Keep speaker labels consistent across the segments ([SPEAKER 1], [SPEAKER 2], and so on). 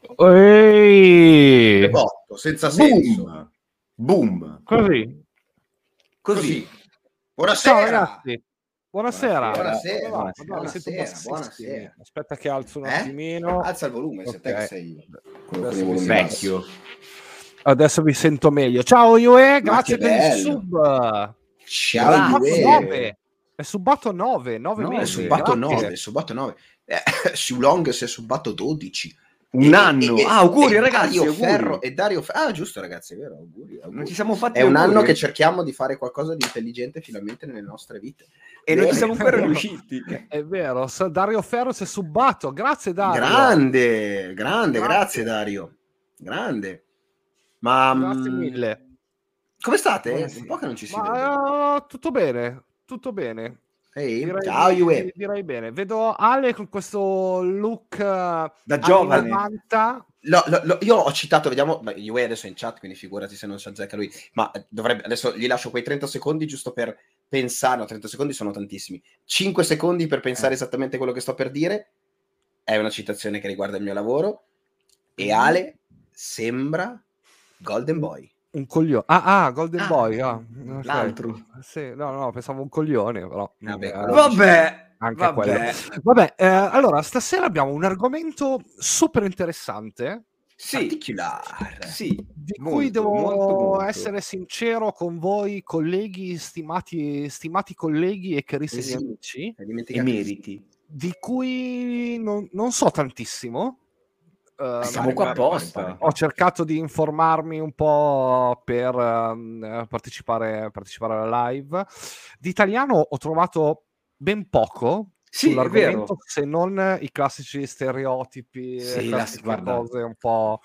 [SPEAKER 1] Ehi!
[SPEAKER 2] Botto, senza senso.
[SPEAKER 3] Boom. Boom.
[SPEAKER 1] Così.
[SPEAKER 3] Così.
[SPEAKER 2] Buonasera.
[SPEAKER 1] Ciao ragazzi. Buonasera.
[SPEAKER 2] Buonasera. Buonasera. Buonasera, buonasera.
[SPEAKER 1] Aspetta che alzo un
[SPEAKER 2] Eh?
[SPEAKER 1] attimino.
[SPEAKER 2] Alza il volume, se te
[SPEAKER 1] Ok.
[SPEAKER 2] che sei bassi.
[SPEAKER 3] Vecchio.
[SPEAKER 1] Adesso vi sento meglio. Ciao Yue, grazie per il sub.
[SPEAKER 2] Ciao, Yue.
[SPEAKER 1] 9. È subbato 9, 9
[SPEAKER 2] No, è
[SPEAKER 1] mesi.
[SPEAKER 2] subato
[SPEAKER 1] grazie.
[SPEAKER 2] 9, subato 9. Eh, su Long si è subato 12.
[SPEAKER 3] Un
[SPEAKER 2] E-
[SPEAKER 3] anno.
[SPEAKER 2] e- e-
[SPEAKER 3] ah, auguri
[SPEAKER 2] e
[SPEAKER 3] ragazzi.
[SPEAKER 2] Dario
[SPEAKER 3] auguri.
[SPEAKER 2] Ferro, e Dario Ferro. Ah, giusto ragazzi, è vero, auguri. auguri.
[SPEAKER 3] Non ci siamo fatti
[SPEAKER 2] È un
[SPEAKER 3] auguri.
[SPEAKER 2] anno che cerchiamo di fare qualcosa di intelligente finalmente nelle nostre vite.
[SPEAKER 3] e non ci siamo ancora riusciti.
[SPEAKER 1] È vero, Dario Ferro si è subbato. Grazie Dario.
[SPEAKER 2] Grande, grande,
[SPEAKER 1] Grazie.
[SPEAKER 2] grazie Dario. Grande. Ma
[SPEAKER 1] Grazie
[SPEAKER 2] mm,
[SPEAKER 1] mille.
[SPEAKER 2] come state?
[SPEAKER 3] Buonasera.
[SPEAKER 2] Un po' che non ci si vede.
[SPEAKER 1] Ma, eh, tutto bene, tutto bene.
[SPEAKER 2] Ehi,
[SPEAKER 1] Direi,
[SPEAKER 2] ciao Yue.
[SPEAKER 1] direi bene. Vedo Ale con questo look eh,
[SPEAKER 3] Da giovane.
[SPEAKER 1] anni 90.
[SPEAKER 2] Lo- lo- lo- io ho citato, vediamo, Yue adesso è in chat, quindi figurati se non si azzecca lui, ma eh, dovrebbe, adesso gli lascio quei 30 secondi giusto per pensare, no 30 secondi sono tantissimi, 5 secondi per pensare
[SPEAKER 3] Eh.
[SPEAKER 2] esattamente quello che sto per dire, è una citazione che riguarda il mio lavoro, e
[SPEAKER 1] Mm.
[SPEAKER 2] Ale sembra Golden Boy.
[SPEAKER 1] Un coglione. Ah, ah, Golden
[SPEAKER 3] Ah,
[SPEAKER 1] Boy. ah, ok.
[SPEAKER 3] L'altro.
[SPEAKER 1] Sì, no, no, pensavo un coglione, però.
[SPEAKER 2] Vabbè,
[SPEAKER 1] eh,
[SPEAKER 3] Vabbè.
[SPEAKER 1] Anche
[SPEAKER 3] vabbè.
[SPEAKER 1] quello. Vabbè, eh, allora, stasera abbiamo un argomento super interessante
[SPEAKER 3] Sì.
[SPEAKER 2] Particolare.
[SPEAKER 3] Sì.
[SPEAKER 1] di
[SPEAKER 3] Molto,
[SPEAKER 1] cui devo
[SPEAKER 3] molto, molto.
[SPEAKER 1] essere sincero con voi, colleghi, stimati, stimati colleghi e carissimi
[SPEAKER 2] Sì.
[SPEAKER 1] amici,
[SPEAKER 3] E meriti.
[SPEAKER 1] di cui non, non so tantissimo. Eh,
[SPEAKER 3] Siamo qua apposta.
[SPEAKER 1] ho cercato di informarmi un po' per ehm, partecipare, partecipare alla live. Di italiano ho trovato ben poco
[SPEAKER 3] Sì,
[SPEAKER 1] sull'argomento, se non i classici stereotipi,
[SPEAKER 3] Sì,
[SPEAKER 1] classiche cose un po',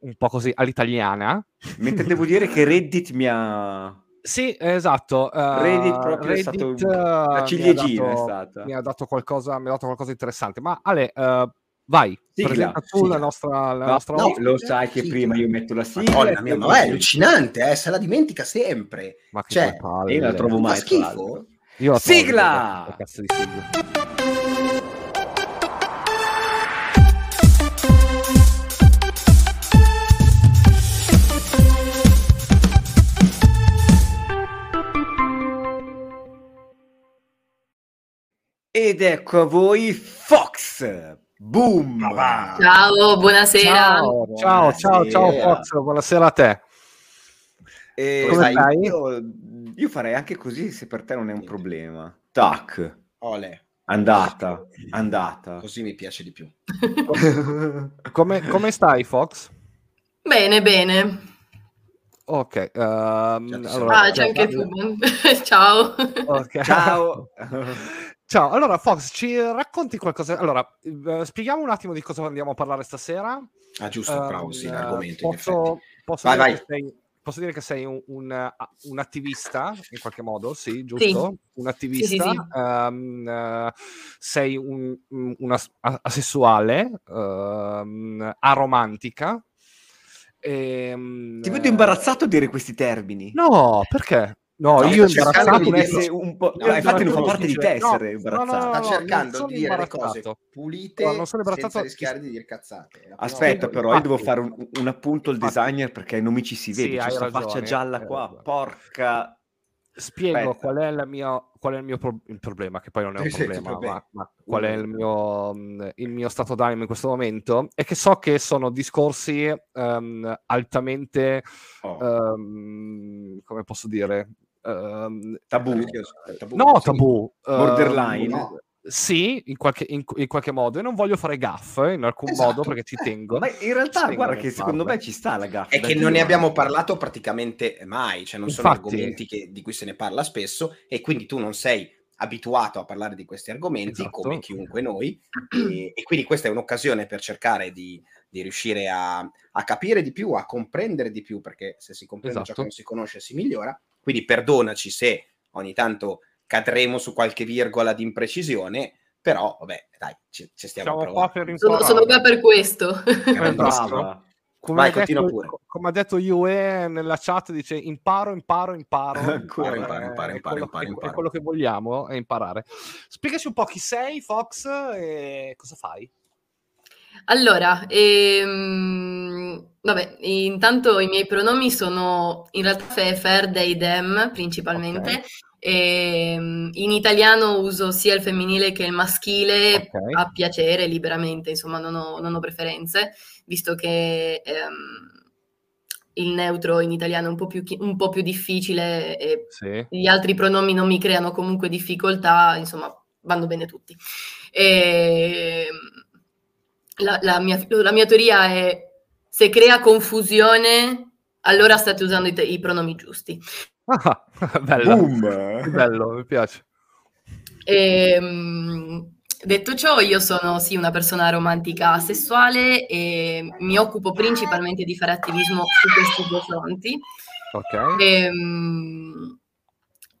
[SPEAKER 1] un po' così all'italiana.
[SPEAKER 3] Mentre devo dire che Reddit mi ha...
[SPEAKER 1] Sì, esatto. eh,
[SPEAKER 3] Reddit proprio è stato
[SPEAKER 1] Reddit,
[SPEAKER 3] un-
[SPEAKER 1] eh,
[SPEAKER 3] la
[SPEAKER 1] mi ha
[SPEAKER 3] ciliegina è
[SPEAKER 1] dato-
[SPEAKER 3] stata.
[SPEAKER 1] Mi ha dato qualcosa, mi ha dato qualcosa di interessante. Ma Ale, eh, vai,
[SPEAKER 3] Sigla,
[SPEAKER 1] presenta tu
[SPEAKER 2] sigla.
[SPEAKER 1] la nostra, la
[SPEAKER 3] No,
[SPEAKER 1] nostra
[SPEAKER 2] no,
[SPEAKER 3] lo sai che
[SPEAKER 2] Sì.
[SPEAKER 3] prima io metto la sigla.
[SPEAKER 2] Madonna mia, ma è allucinante, eh, se la dimentica sempre.
[SPEAKER 1] Ma che
[SPEAKER 2] Cioè,
[SPEAKER 1] palle.
[SPEAKER 3] io la trovo mai.
[SPEAKER 2] schifo?
[SPEAKER 1] Io la
[SPEAKER 3] Sigla!
[SPEAKER 1] questa cazzo di sigla.
[SPEAKER 3] Ed ecco a voi Fox. Boom.
[SPEAKER 4] Ciao, buonasera.
[SPEAKER 1] Ciao, ciao, ciao, ciao
[SPEAKER 2] Buonasera.
[SPEAKER 1] Fox, buonasera a te.
[SPEAKER 3] E
[SPEAKER 1] Come
[SPEAKER 3] sai,
[SPEAKER 1] stai?
[SPEAKER 3] Io, io farei anche così se per te non è un problema. Tac.
[SPEAKER 2] Ole,
[SPEAKER 3] Andata. Andata.
[SPEAKER 2] così mi piace di più.
[SPEAKER 1] Come, come stai Fox?
[SPEAKER 4] Bene, bene.
[SPEAKER 1] Ok,
[SPEAKER 2] Certo,
[SPEAKER 1] allora,
[SPEAKER 4] Ah, c'è anche tu. Ciao.
[SPEAKER 1] ok.
[SPEAKER 3] Ciao.
[SPEAKER 1] Ciao, allora Fox, ci racconti qualcosa? Allora, eh, spieghiamo un attimo di cosa andiamo a parlare stasera.
[SPEAKER 2] Ah, giusto, bravo,
[SPEAKER 1] Ehm,
[SPEAKER 2] sì, l'argomento.
[SPEAKER 1] Posso, posso
[SPEAKER 2] Vai,
[SPEAKER 1] dire
[SPEAKER 2] vai.
[SPEAKER 1] Che sei, posso dire che sei un, un, uh, un attivista, in qualche modo, sì, giusto? Un attivista.
[SPEAKER 4] Sì, sì, sì.
[SPEAKER 1] ehm, eh, sei un, un- una asessuale, ehm, aromantica. ehm,
[SPEAKER 3] Ti vedo imbarazzato a dire questi termini.
[SPEAKER 1] No, perché? No,
[SPEAKER 2] No,
[SPEAKER 1] io imbarazzato
[SPEAKER 2] di
[SPEAKER 3] se un po'... No, infatti non fa parte di te essere
[SPEAKER 1] no,
[SPEAKER 3] imbarazzato.
[SPEAKER 1] no, no,
[SPEAKER 2] Sta cercando di dire le cose pulite
[SPEAKER 1] No, non sono
[SPEAKER 2] senza
[SPEAKER 1] imbarazzato.
[SPEAKER 2] rischiare di dire cazzate.
[SPEAKER 3] Aspetta, però, io devo fare un, un appunto al designer perché non mi ci si
[SPEAKER 1] Sì,
[SPEAKER 3] vede. C'è
[SPEAKER 1] hai
[SPEAKER 3] questa faccia gialla qua. Porca.
[SPEAKER 1] Spiego
[SPEAKER 3] Aspetta.
[SPEAKER 1] qual è, la mia, qual è il mio pro- il problema, che poi non è un
[SPEAKER 2] Sì,
[SPEAKER 1] problema, ma, ma qual è il mio, mh, il mio stato d'animo in questo momento, è che so che sono discorsi ehm, altamente,
[SPEAKER 2] Oh.
[SPEAKER 1] ehm, come posso dire, ehm,
[SPEAKER 3] Tabù.
[SPEAKER 2] Tabù,
[SPEAKER 1] no
[SPEAKER 2] sì.
[SPEAKER 1] tabù, ehm,
[SPEAKER 3] Borderline.
[SPEAKER 2] No.
[SPEAKER 1] Sì, in qualche, in, in qualche modo, e non voglio fare gaff eh, in alcun
[SPEAKER 2] Esatto.
[SPEAKER 1] modo perché ci
[SPEAKER 2] Eh,
[SPEAKER 1] tengo.
[SPEAKER 3] Ma in realtà,
[SPEAKER 1] Ci
[SPEAKER 3] guarda che secondo
[SPEAKER 1] farlo.
[SPEAKER 3] me ci sta la gaffa.
[SPEAKER 2] È che non ne abbiamo parlato praticamente mai, cioè non sono
[SPEAKER 1] Infatti.
[SPEAKER 2] argomenti che- di cui se ne parla spesso e quindi tu non sei abituato a parlare di questi argomenti
[SPEAKER 1] Esatto.
[SPEAKER 2] come chiunque noi e, e quindi questa è un'occasione per cercare di, di riuscire a, a capire di più, a comprendere di più perché se si comprende ciò
[SPEAKER 1] Esatto.
[SPEAKER 2] che non si conosce si migliora, quindi perdonaci se ogni tanto cadremo su qualche virgola di imprecisione, però vabbè dai, ci, ci stiamo
[SPEAKER 1] Siamo qua
[SPEAKER 2] provando.
[SPEAKER 1] per
[SPEAKER 4] Sono, sono qua per questo.
[SPEAKER 3] Brava.
[SPEAKER 1] Come,
[SPEAKER 2] Vai,
[SPEAKER 1] ha detto, come ha detto Yue nella chat, dice imparo, imparo, imparo.
[SPEAKER 3] Ancora,
[SPEAKER 1] Eh,
[SPEAKER 2] imparo, imparo,
[SPEAKER 1] è
[SPEAKER 2] imparo,
[SPEAKER 1] quello
[SPEAKER 2] imparo,
[SPEAKER 1] che-
[SPEAKER 2] imparo.
[SPEAKER 1] È quello che vogliamo, è imparare. Spiegaci un po' chi sei, Fox, e cosa fai.
[SPEAKER 4] Allora, ehm, vabbè, intanto i miei pronomi sono in realtà fe, fer, dei, dem principalmente.
[SPEAKER 1] Ok.
[SPEAKER 4] Ehm, in italiano uso sia il femminile che il maschile
[SPEAKER 1] Ok.
[SPEAKER 4] a piacere, liberamente, insomma, non ho, non ho preferenze, visto che ehm, il neutro in italiano è un po' più, un po' più difficile e
[SPEAKER 1] Sì.
[SPEAKER 4] gli altri pronomi non mi creano comunque difficoltà, insomma, vanno bene tutti. E, la, la mia, la mia teoria è se crea confusione, allora state usando i, te- i pronomi giusti.
[SPEAKER 1] Ah, bello.
[SPEAKER 3] Boom!
[SPEAKER 1] Bello, mi piace.
[SPEAKER 4] Ehm, detto ciò, io sono sì una persona romantica sessuale e mi occupo principalmente di fare attivismo su questi due fronti.
[SPEAKER 1] Ok.
[SPEAKER 4] Ehm,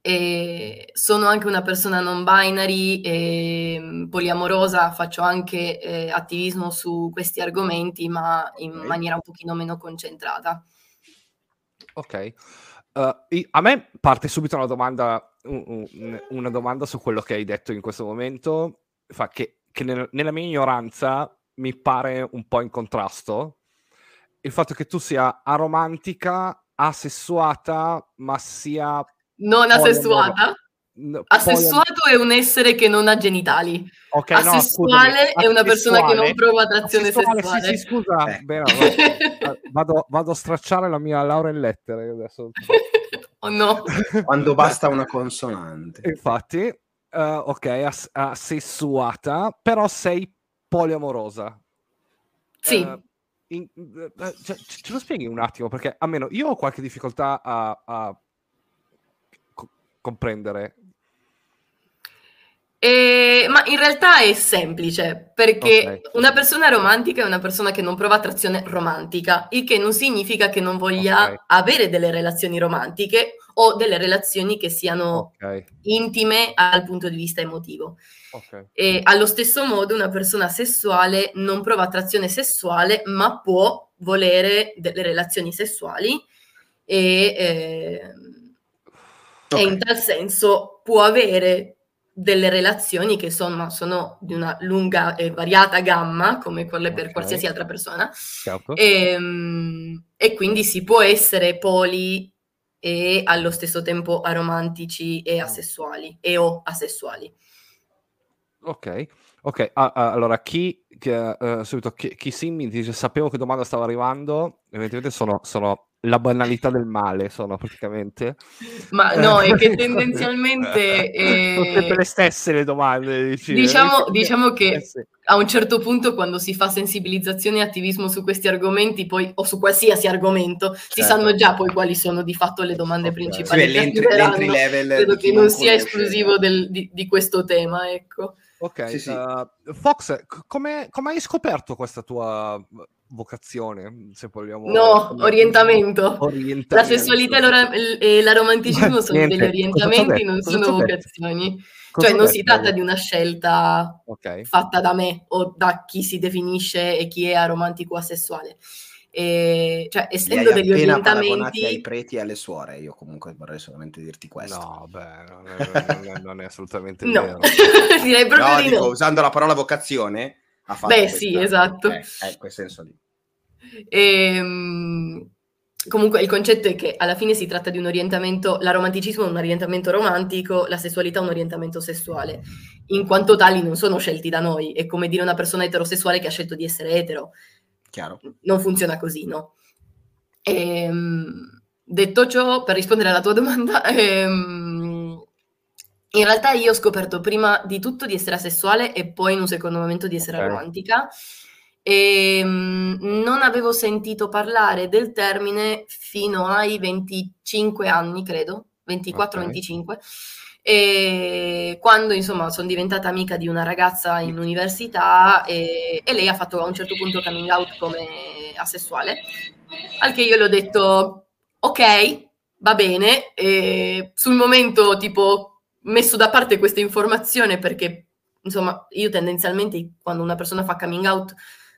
[SPEAKER 4] e sono anche una persona non binary e poliamorosa, faccio anche eh, attivismo su questi argomenti, ma in
[SPEAKER 3] Ok.
[SPEAKER 4] maniera un pochino meno concentrata.
[SPEAKER 1] Ok. Uh, a me parte subito una domanda, un- un- una domanda su quello che hai detto in questo momento, fa che, che nel- nella mia ignoranza mi pare un po' in contrasto il fatto che tu sia aromantica, asessuata, ma sia...
[SPEAKER 4] Non asessuata.
[SPEAKER 1] n-
[SPEAKER 4] Asessuato è un essere che non ha genitali.
[SPEAKER 1] Ok, no,
[SPEAKER 4] Asessuale
[SPEAKER 1] scusami,
[SPEAKER 4] è una persona che non prova attrazione sessuale.
[SPEAKER 1] Sì, sì, scusa,
[SPEAKER 3] Eh.
[SPEAKER 1] bene, allora, eh, vado, vado a stracciare la mia laurea in lettere adesso.
[SPEAKER 4] oh no.
[SPEAKER 2] Quando basta una consonante.
[SPEAKER 1] Infatti, eh, ok, ass- asessuata, però sei poliamorosa.
[SPEAKER 4] Sì.
[SPEAKER 1] Eh, in- eh, cioè, ce ce lo spieghi un attimo? Perché almeno io ho qualche difficoltà a, a comprendere.
[SPEAKER 4] Eh, ma in realtà è semplice, perché
[SPEAKER 1] Ok.
[SPEAKER 4] una persona romantica è una persona che non prova attrazione romantica, il che non significa che non voglia
[SPEAKER 1] Ok.
[SPEAKER 4] avere delle relazioni romantiche o delle relazioni che siano
[SPEAKER 1] Ok,
[SPEAKER 4] intime dal punto di vista emotivo. E allo stesso modo una persona sessuale non prova attrazione sessuale, ma può volere delle relazioni sessuali e, ehm,
[SPEAKER 2] Ok.
[SPEAKER 4] e in tal senso può avere delle relazioni che insomma sono di una lunga e variata gamma, come quelle per
[SPEAKER 1] Ok.
[SPEAKER 4] qualsiasi altra persona,
[SPEAKER 1] Certo.
[SPEAKER 4] Ehm, e quindi si può essere poli e allo stesso tempo aromantici e asessuali e o asessuali.
[SPEAKER 1] Ok, ok. ah, ah, allora, chi, che, eh, subito, chi, chi sì mi dice sapevo che domanda stava arrivando, evidentemente sono, sono la banalità del male, sono praticamente.
[SPEAKER 4] Ma no, è che tendenzialmente
[SPEAKER 1] Sono sempre
[SPEAKER 4] eh,
[SPEAKER 1] le stesse le domande. dici,
[SPEAKER 4] Diciamo-
[SPEAKER 1] eh,
[SPEAKER 4] diciamo che-
[SPEAKER 1] eh sì.
[SPEAKER 4] a un certo punto quando si fa sensibilizzazione e attivismo su questi argomenti, poi, o su qualsiasi argomento, si
[SPEAKER 2] Certo.
[SPEAKER 4] sanno già poi quali sono di fatto le domande
[SPEAKER 1] Ok.
[SPEAKER 2] Sì,
[SPEAKER 4] principali. che
[SPEAKER 2] l'entry, l'entry level
[SPEAKER 4] Credo che non sia
[SPEAKER 2] conosce.
[SPEAKER 4] esclusivo del- di, di questo tema, ecco.
[SPEAKER 1] Ok,
[SPEAKER 2] Sì, sì.
[SPEAKER 1] eh, Fox, come, come hai scoperto questa tua eh, vocazione? Se vogliamo...
[SPEAKER 4] No,
[SPEAKER 1] come-
[SPEAKER 4] orientamento. La
[SPEAKER 1] Orientamento.
[SPEAKER 4] sessualità e l'ora- e l'aromanticismo sono
[SPEAKER 1] Niente,
[SPEAKER 4] degli orientamenti, non
[SPEAKER 1] Cosa
[SPEAKER 4] sono vocazioni.
[SPEAKER 1] Cosa
[SPEAKER 4] Cioè non si tratta di una scelta
[SPEAKER 1] Ok,
[SPEAKER 4] fatta da me o da chi si definisce e chi è aromantico o asessuale. E, cioè, essendo degli
[SPEAKER 2] paragonati ai
[SPEAKER 4] orientamenti,
[SPEAKER 2] preti e alle suore. Io comunque vorrei solamente dirti questo.
[SPEAKER 1] no, beh, non è, non è- non è assolutamente
[SPEAKER 4] no,
[SPEAKER 1] vero.
[SPEAKER 4] direi proprio
[SPEAKER 2] No,
[SPEAKER 4] di
[SPEAKER 2] dico,
[SPEAKER 4] no.
[SPEAKER 2] usando la parola vocazione, ha fatto
[SPEAKER 4] Beh,
[SPEAKER 2] questa-
[SPEAKER 4] sì, esatto.
[SPEAKER 2] Eh, eh, quel senso lì.
[SPEAKER 4] Ehm, comunque il concetto è che alla fine si tratta di un orientamento, l'aromanticismo è un orientamento romantico, la sessualità è un orientamento sessuale, in quanto tali non sono scelti da noi, è come dire una persona eterosessuale che ha scelto di essere etero,
[SPEAKER 2] Chiaro.
[SPEAKER 4] non funziona così, no? Ehm, detto ciò, per rispondere alla tua domanda, ehm, in realtà io ho scoperto prima di tutto di essere asessuale e poi in un secondo momento di essere
[SPEAKER 1] Ok.
[SPEAKER 4] romantica. E, mm, non avevo sentito parlare del termine fino ai 25 anni, credo, 24-25. E quando insomma sono diventata amica di una ragazza in università e, e lei ha fatto a un certo punto coming out come asessuale, al che io le ho detto ok, va bene, e sul momento tipo messo da parte questa informazione perché insomma io tendenzialmente quando una persona fa coming out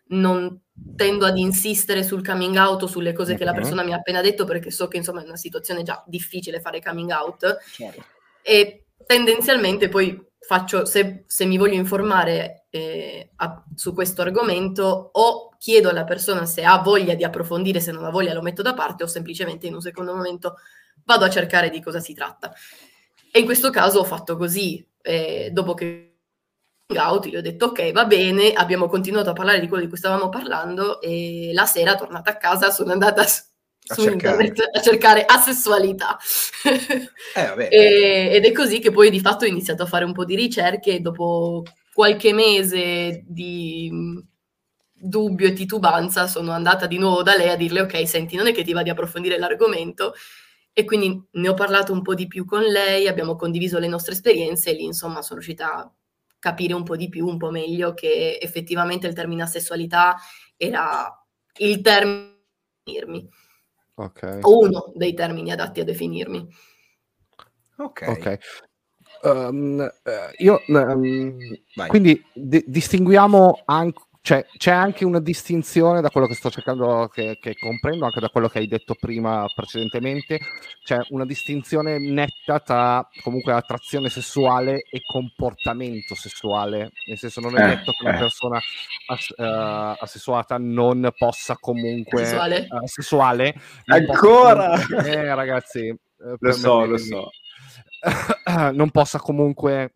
[SPEAKER 4] non tendo ad insistere sul coming out o sulle cose che la persona mi ha appena detto perché so che insomma è una situazione già difficile fare coming out
[SPEAKER 2] Chiaro.
[SPEAKER 4] e tendenzialmente poi faccio, se, se mi voglio informare eh, a, su questo argomento o chiedo alla persona se ha voglia di approfondire, se non ha voglia lo metto da parte o semplicemente in un secondo momento vado a cercare di cosa si tratta. E in questo caso ho fatto così, eh, dopo che out, gli ho detto ok, va bene, abbiamo continuato a parlare di quello di cui stavamo parlando e la sera, tornata a casa, sono andata su, su internet a cercare asessualità. Eh, e, ed è così che poi di fatto ho iniziato a fare un po' di ricerche e dopo qualche mese di dubbio e titubanza sono andata di nuovo da lei a dirle ok, senti, non è che ti va di approfondire l'argomento, e quindi ne ho parlato un po' di più con lei, abbiamo condiviso le nostre esperienze e lì insomma sono riuscita a capire un po' di più, un po' meglio che effettivamente il termine asessualità era il termine definirmi.
[SPEAKER 1] Ok.
[SPEAKER 4] O uno dei termini adatti a definirmi.
[SPEAKER 1] Ok. okay. Um, io um, quindi di- distinguiamo anche cioè, c'è anche una distinzione da quello che sto cercando, che, che, comprendo, anche da quello che hai detto prima precedentemente, c'è una distinzione netta tra comunque attrazione sessuale e comportamento sessuale, nel senso non è eh, detto che una eh. persona ass- uh, assessuata non possa comunque...
[SPEAKER 4] Sessuale?
[SPEAKER 1] Uh, sessuale
[SPEAKER 3] Ancora?
[SPEAKER 1] Comunque, eh ragazzi...
[SPEAKER 3] Uh, lo so, lo so.
[SPEAKER 1] non possa comunque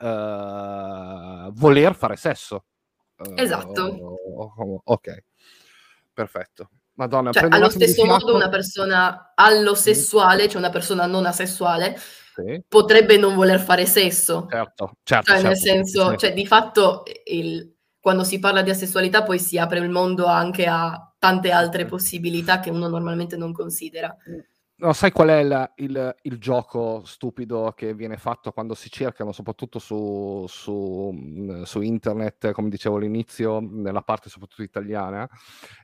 [SPEAKER 1] voler fare sesso.
[SPEAKER 4] Esatto.
[SPEAKER 1] Uh, ok, perfetto. Madonna,
[SPEAKER 4] cioè, allo stesso modo una persona allosessuale, cioè una persona non asessuale, sì. potrebbe non voler fare sesso.
[SPEAKER 1] Certo, certo.
[SPEAKER 4] Cioè,
[SPEAKER 1] certo,
[SPEAKER 4] nel senso, sì. cioè, di fatto, il, quando si parla di asessualità poi si apre il mondo anche a tante altre possibilità che uno normalmente non considera.
[SPEAKER 1] No, sai qual è il, il, il, gioco stupido che viene fatto quando si cercano, soprattutto su, su, mm, su, internet, come dicevo all'inizio, nella parte soprattutto italiana,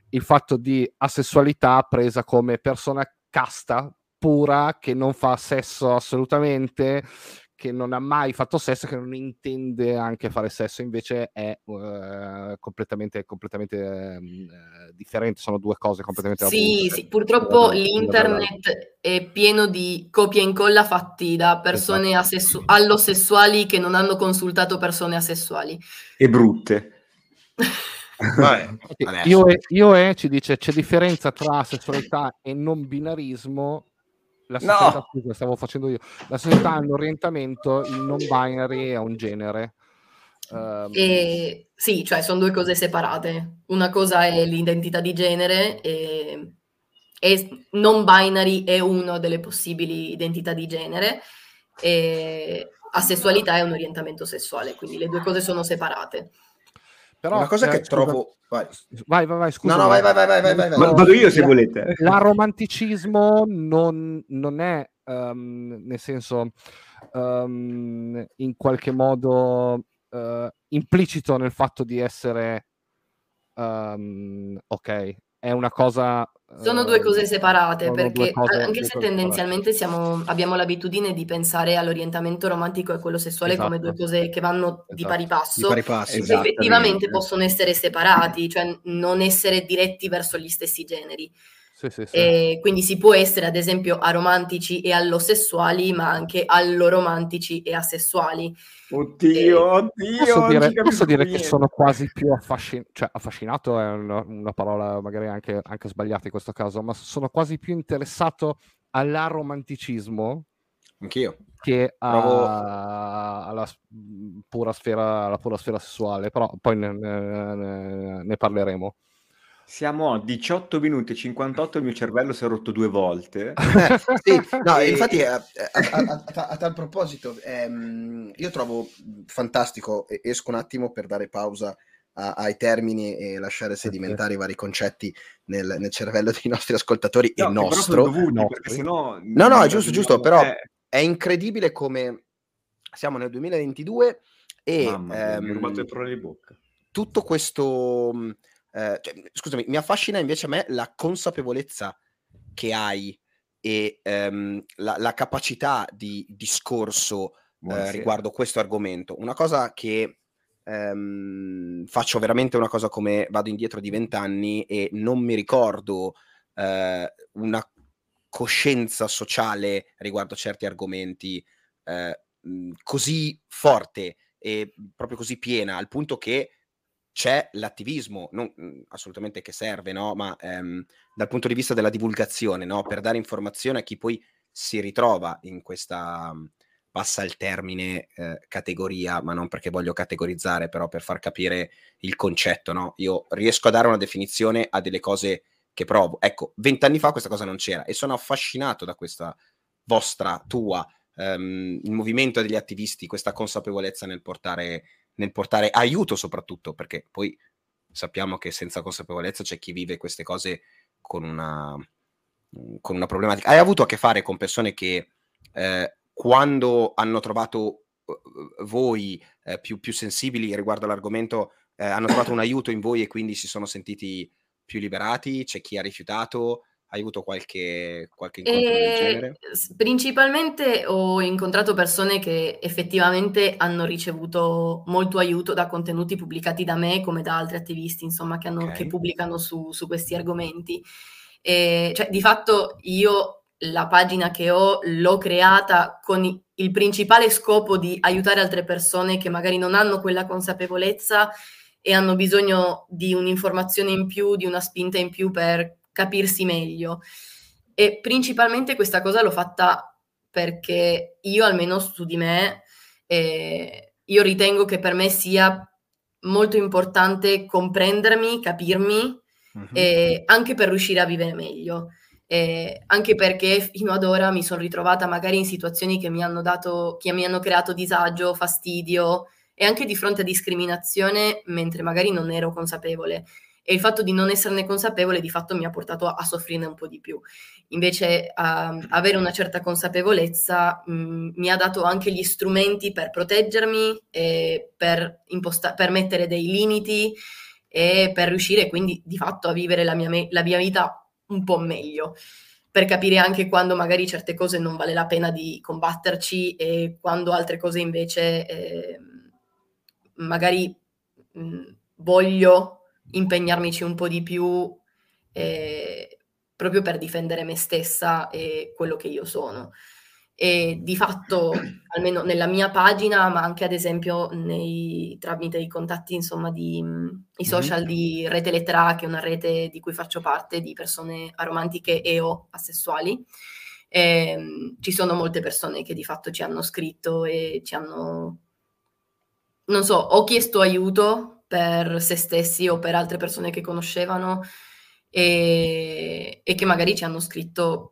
[SPEAKER 1] il fatto di asessualità presa come persona casta, pura, che non fa sesso assolutamente, che non ha mai fatto sesso, che non intende anche fare sesso, invece è uh, completamente, completamente uh, differente, sono due cose completamente
[SPEAKER 4] Sì, sì, purtroppo l'internet è pieno di copia e incolla fatti da persone esatto. asessu- allosessuali che non hanno consultato persone asessuali.
[SPEAKER 3] E brutte.
[SPEAKER 1] Vabbè, io, e, io e ci dice c'è differenza tra sessualità e non binarismo la società, no. scusa, stavo facendo io. La società ha un orientamento, il non binary è un genere.
[SPEAKER 4] Um... E, sì, cioè sono due cose separate. Una cosa è l'identità di genere e, e non binary è una delle possibili identità di genere e asessualità è un orientamento sessuale, quindi le due cose sono separate.
[SPEAKER 2] Però, una cosa eh, che scusa, trovo.
[SPEAKER 1] Vai. vai, vai, vai, scusa.
[SPEAKER 2] No, no, vai, vai, vai, vai, vai, vai.
[SPEAKER 3] Vado io se volete.
[SPEAKER 1] La romanticismo non, non è, um, nel senso, um, in qualche modo uh, implicito nel fatto di essere, um, ok, è una cosa
[SPEAKER 4] sono due cose separate perché cose, anche se tendenzialmente siamo, abbiamo l'abitudine di pensare all'orientamento romantico e quello sessuale esatto. come due cose che vanno esatto. di pari passo, di
[SPEAKER 2] pari passo
[SPEAKER 4] effettivamente possono essere separati, cioè non essere diretti verso gli stessi generi.
[SPEAKER 1] Sì, sì, sì.
[SPEAKER 4] quindi si può essere ad esempio aromantici e allosessuali, ma anche alloromantici e asessuali.
[SPEAKER 3] Oddio, oddio.
[SPEAKER 1] Posso dire, posso dire che sono quasi più affascinato, cioè affascinato è una, una parola magari anche, anche, sbagliata in questo caso, ma sono quasi più interessato all'aromanticismo.
[SPEAKER 2] Anch'io.
[SPEAKER 1] Che a, alla, pura sfera, alla pura sfera sessuale, però poi ne, ne, ne parleremo.
[SPEAKER 3] Siamo a 18 minuti e 58, il mio cervello si è rotto due volte.
[SPEAKER 2] sì, no, infatti a, a, a, a tal proposito, ehm, io trovo fantastico, esco un attimo per dare pausa ai termini e lasciare sedimentare i vari concetti nel, nel cervello dei nostri ascoltatori no, e nostro.
[SPEAKER 3] Dovuti, no, sennò...
[SPEAKER 2] no, no, è giusto, giusto, però è... è incredibile come siamo nel 2022 e...
[SPEAKER 3] Mamma, ehm, mi rubato il prole di bocca.
[SPEAKER 2] Tutto questo eh, cioè, scusami, mi affascina invece a me la consapevolezza che hai e ehm, la, la, capacità di discorso eh, riguardo questo argomento. Una cosa che ehm, faccio veramente una cosa come vado indietro di vent'anni e non mi ricordo eh, una coscienza sociale riguardo certi argomenti eh, così forte e proprio così piena, al punto che c'è l'attivismo, non mhmm, assolutamente che serve, no? ma ehm, dal punto di vista della divulgazione, no? per dare informazione a chi poi si ritrova in questa, mhmm, passa il termine eh, categoria, ma non perché voglio categorizzare, però per far capire il concetto. No? Io riesco a dare una definizione a delle cose che provo. Ecco, vent'anni fa questa cosa non c'era e sono affascinato da questa vostra, tua, ehm, il movimento degli attivisti, questa consapevolezza nel portare nel portare aiuto soprattutto, perché poi sappiamo che senza consapevolezza c'è chi vive queste cose con una, con una problematica. Hai avuto a che fare con persone che eh, quando hanno trovato uh, voi eh, più, più, sensibili riguardo all'argomento, eh, hanno trovato un aiuto in voi e quindi si sono sentiti più liberati? C'è chi ha rifiutato? Hai avuto qualche, qualche incontro del
[SPEAKER 4] Eh,
[SPEAKER 2] genere?
[SPEAKER 4] principalmente ho incontrato persone che effettivamente hanno ricevuto molto aiuto da contenuti pubblicati da me come da altri attivisti, insomma, che, hanno- che
[SPEAKER 2] Ok.
[SPEAKER 4] pubblicano su, su questi argomenti. E, cioè, di fatto io la pagina che ho l'ho creata con il principale scopo di aiutare altre persone che magari non hanno quella consapevolezza e hanno bisogno di un'informazione in più, di una spinta in più per capirsi meglio. E principalmente questa cosa l'ho fatta perché io, almeno su di me, eh, io ritengo che per me sia molto importante comprendermi, capirmi,
[SPEAKER 2] Mhm.
[SPEAKER 4] eh, anche per riuscire a vivere meglio. Eh, anche perché fino ad ora mi sono ritrovata magari in situazioni che mi hanno dato, che mi hanno creato disagio, fastidio e anche di fronte a discriminazione, mentre magari non ero consapevole. E il fatto di non esserne consapevole di fatto mi ha portato a, a soffrirne un po' di più. Invece a- avere una certa consapevolezza mh, mi ha dato anche gli strumenti per proteggermi, per, imposta- per mettere dei limiti e per riuscire quindi di fatto a vivere la mia, me- la mia vita un po' meglio, per capire anche quando magari certe cose non vale la pena di combatterci e quando altre cose invece eh, magari mh, voglio impegnarmici un po' di più eh, proprio per difendere me stessa e quello che io sono. E di fatto, almeno nella mia pagina, ma anche ad esempio nei, tramite i contatti, insomma, di, mh, i social di Rete Lettera, che è una rete di cui faccio parte, di persone aromantiche e o asessuali, ehm, ci sono molte persone che di fatto ci hanno scritto e ci hanno, non so, ho chiesto aiuto per se stessi o per altre persone che conoscevano e, e che magari ci hanno scritto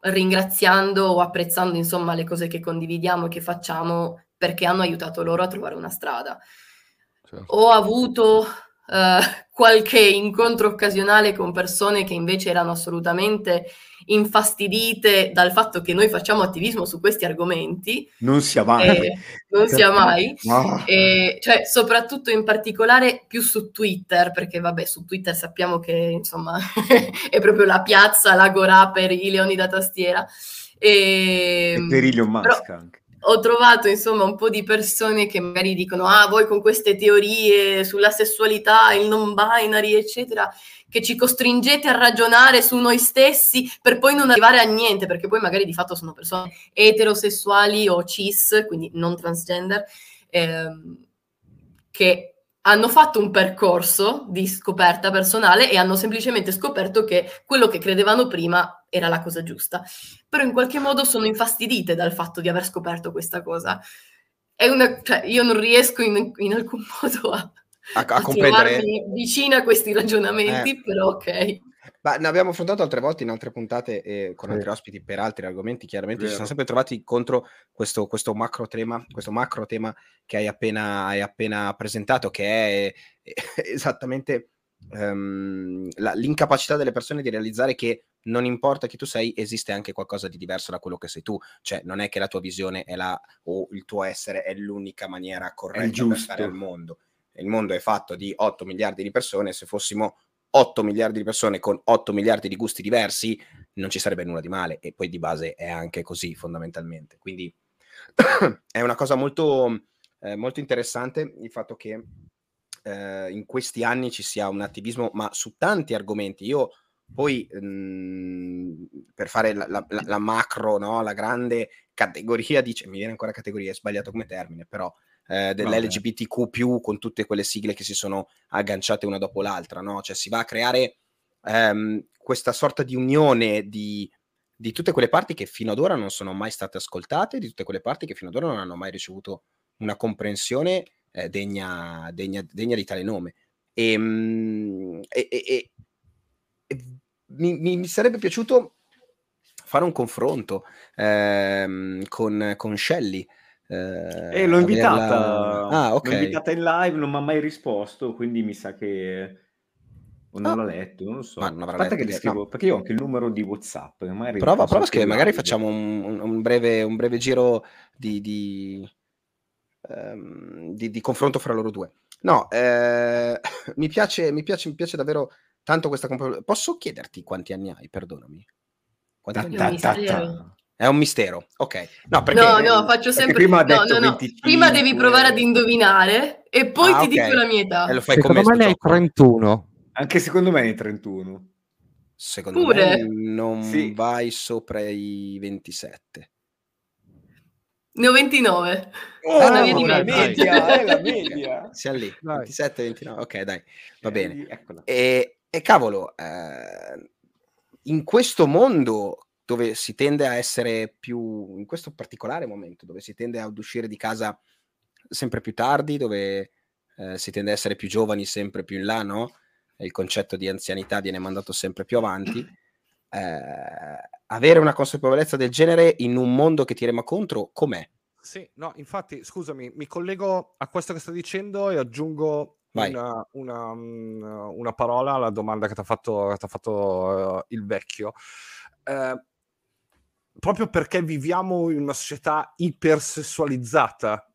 [SPEAKER 4] ringraziando o apprezzando insomma le cose che condividiamo e che facciamo perché hanno aiutato loro a trovare una strada.
[SPEAKER 1] Certo.
[SPEAKER 4] Ho avuto eh, qualche incontro occasionale con persone che invece erano assolutamente infastidite dal fatto che noi facciamo attivismo su questi argomenti.
[SPEAKER 3] Non sia mai.
[SPEAKER 4] Eh, non sia mai.
[SPEAKER 3] Ah.
[SPEAKER 4] E, cioè, soprattutto in particolare più su Twitter, perché vabbè, su Twitter sappiamo che insomma è proprio la piazza, l'agorà per i leoni da tastiera. E,
[SPEAKER 3] E per Elon
[SPEAKER 4] però
[SPEAKER 3] Musk anche.
[SPEAKER 4] Ho trovato insomma un po' di persone che magari dicono ah voi con queste teorie sulla sessualità, il non binary eccetera che ci costringete a ragionare su noi stessi per poi non arrivare a niente perché poi magari di fatto sono persone eterosessuali o cis quindi non transgender ehm, che hanno fatto un percorso di scoperta personale e hanno semplicemente scoperto che quello che credevano prima era la cosa giusta però in qualche modo sono infastidite dal fatto di aver scoperto questa cosa. È una, cioè, io non riesco in, in alcun modo a,
[SPEAKER 2] A, a comprendere
[SPEAKER 4] trovarmi vicina a questi ragionamenti,
[SPEAKER 2] Eh.
[SPEAKER 4] però ok.
[SPEAKER 2] Ma ne abbiamo affrontato altre volte in altre puntate e con
[SPEAKER 3] Sì.
[SPEAKER 2] altri ospiti per altri argomenti. Chiaramente ci
[SPEAKER 3] Vero.
[SPEAKER 2] siamo sempre trovati contro questo, questo macro tema, questo macro tema che hai appena, hai appena presentato, che è, è esattamente ehm, la- l'incapacità delle persone di realizzare che non importa chi tu sei, esiste anche qualcosa di diverso da quello che sei tu. Cioè, non è che la tua visione è la, o il tuo essere è l'unica maniera corretta
[SPEAKER 3] giusto.
[SPEAKER 2] stare al mondo. Il mondo è fatto di 8 miliardi di persone, se fossimo 8 miliardi di persone con 8 miliardi di gusti diversi, non ci sarebbe nulla di male e poi di base è anche così fondamentalmente. Quindi è una cosa molto, eh, molto interessante il fatto che eh, in questi anni ci sia un attivismo, ma su tanti argomenti. Io poi mh, per fare la, la- la- la macro, no? la grande categoria, dice, mi viene ancora categoria, è sbagliato come termine, però eh, dell'LGBTQ, con tutte quelle sigle che si sono agganciate una dopo l'altra, no? Cioè si va a creare ehm, questa sorta di unione di, di tutte quelle parti che fino ad ora non sono mai state ascoltate, di tutte quelle parti che fino ad ora non hanno mai ricevuto una comprensione eh, degna, degna, degna, di tale nome. Ehm, e, e, e, e mi, mi, sarebbe piaciuto fare un confronto ehm, con, con Shelley,
[SPEAKER 3] eh, l'ho invitata, averla... ah, okay. l'ho invitata in live, non mi ha mai risposto, quindi mi sa che o non oh. l'ho letto, non lo so. Ma non Aspetta che ti scrivo, no. perché io ho anche il numero di WhatsApp.
[SPEAKER 2] prova, prova a scrivere, magari facciamo un, un, breve, un, breve, giro di, di, um, di, di, confronto fra loro due. No, eh, mi, piace, mi, piace, mi piace davvero tanto questa compagnia. Posso chiederti quanti anni hai? Perdonami.
[SPEAKER 4] Quanti ta, anni hai?
[SPEAKER 2] È un mistero, ok. No, perché,
[SPEAKER 4] no, no, faccio sempre... Prima, no, no, no. prima devi provare ad indovinare e poi ah, ti okay. dico la mia età.
[SPEAKER 1] E lo fai secondo me ne hai 31.
[SPEAKER 3] Anche secondo me ne hai 31.
[SPEAKER 2] Secondo Pure. me non sì. vai sopra i 27.
[SPEAKER 4] Ne ho 29.
[SPEAKER 3] Oh, di media, è la media.
[SPEAKER 2] Siamo lì, 27, 29. Ok, dai, va bene. E, e cavolo, eh, in questo mondo dove si tende a essere più, in questo particolare momento, dove si tende ad uscire di casa sempre più tardi, dove eh, si tende a essere più giovani sempre più in là, no? Il concetto di anzianità viene mandato sempre più avanti. Eh, avere una consapevolezza del genere in un mondo che ti rema contro, com'è?
[SPEAKER 1] Sì, no, infatti, scusami, mi collego a questo che sto dicendo e aggiungo una, una, mm, una, parola alla domanda che ti ha fatto, fatto uh, il vecchio. Uh, proprio perché viviamo in una società ipersessualizzata,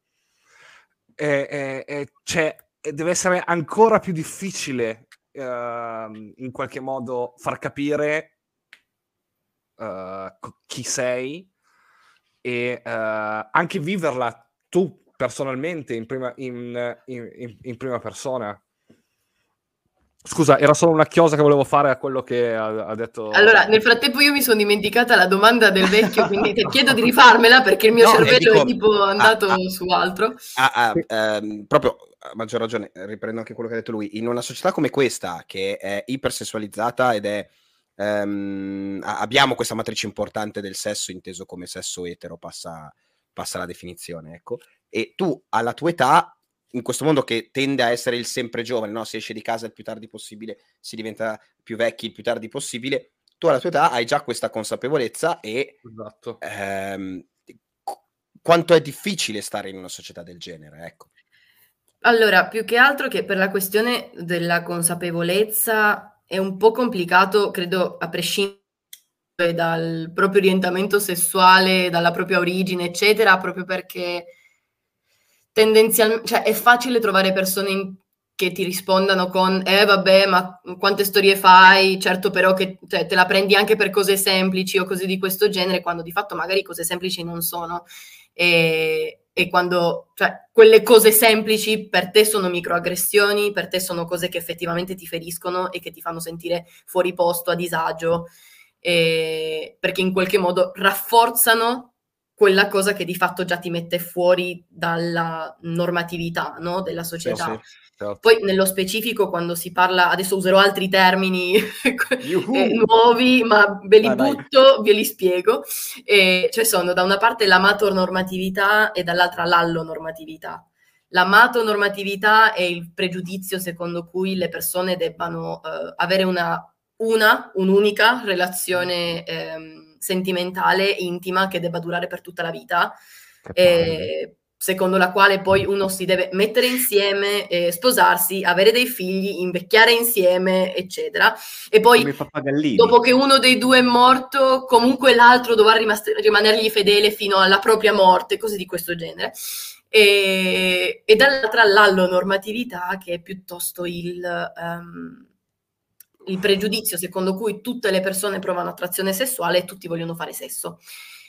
[SPEAKER 1] e, e, e cioè, deve essere ancora più difficile uh, in qualche modo far capire uh, chi sei e uh, anche viverla tu personalmente in prima, in, in, in prima persona. Scusa, era solo una chiosa che volevo fare a quello che ha, ha, detto.
[SPEAKER 4] Allora, nel frattempo io mi sono dimenticata la domanda del vecchio, quindi ti chiedo di rifarmela perché il mio no, cervello dico, è tipo andato ah, su altro.
[SPEAKER 2] Ah, ah, ehm, proprio a maggior ragione, riprendo anche quello che ha detto lui. In una società come questa, che è ipersessualizzata ed è. Ehm, abbiamo questa matrice importante del sesso, inteso come sesso etero, passa, passa la definizione, ecco. E tu alla tua età in questo mondo che tende a essere il sempre giovane, no? si esce di casa il più tardi possibile, si diventa più vecchi il più tardi possibile, tu alla tua età hai già questa consapevolezza e esatto. ehm, quanto è difficile stare in una società del genere, ecco.
[SPEAKER 4] Allora, più che altro che per la questione della consapevolezza è un po' complicato, credo, a prescindere dal proprio orientamento sessuale, dalla propria origine, eccetera, proprio perché tendenzialmente, cioè è facile trovare persone in, che ti rispondano con eh vabbè ma quante storie fai, certo però che cioè, te la prendi anche per cose semplici o cose di questo genere, quando di fatto magari cose semplici non sono. E, e quando, cioè, quelle cose semplici per te sono microaggressioni, per te sono cose che effettivamente ti feriscono e che ti fanno sentire fuori posto, a disagio, e, perché in qualche modo rafforzano quella cosa che di fatto già ti mette fuori dalla normatività no? della società. Sì, sì, certo. Poi nello specifico quando si parla, adesso userò altri termini eh, nuovi, ma ve li vai, butto, vai. ve li spiego. E, cioè sono da una parte l'amatonormatività e dall'altra l'allonormatività. L'amatonormatività è il pregiudizio secondo cui le persone debbano eh, avere una, una, un'unica relazione ehm, sentimentale, intima, che debba durare per tutta la vita, eh, secondo la quale poi uno si deve mettere insieme, eh, sposarsi, avere dei figli, invecchiare insieme, eccetera. E poi, dopo che uno dei due è morto, comunque l'altro dovrà rimas- rimanergli fedele fino alla propria morte, cose di questo genere. E, e dall'altra l'allonormatività, che è piuttosto il... Um, il pregiudizio secondo cui tutte le persone provano attrazione sessuale e tutti vogliono fare sesso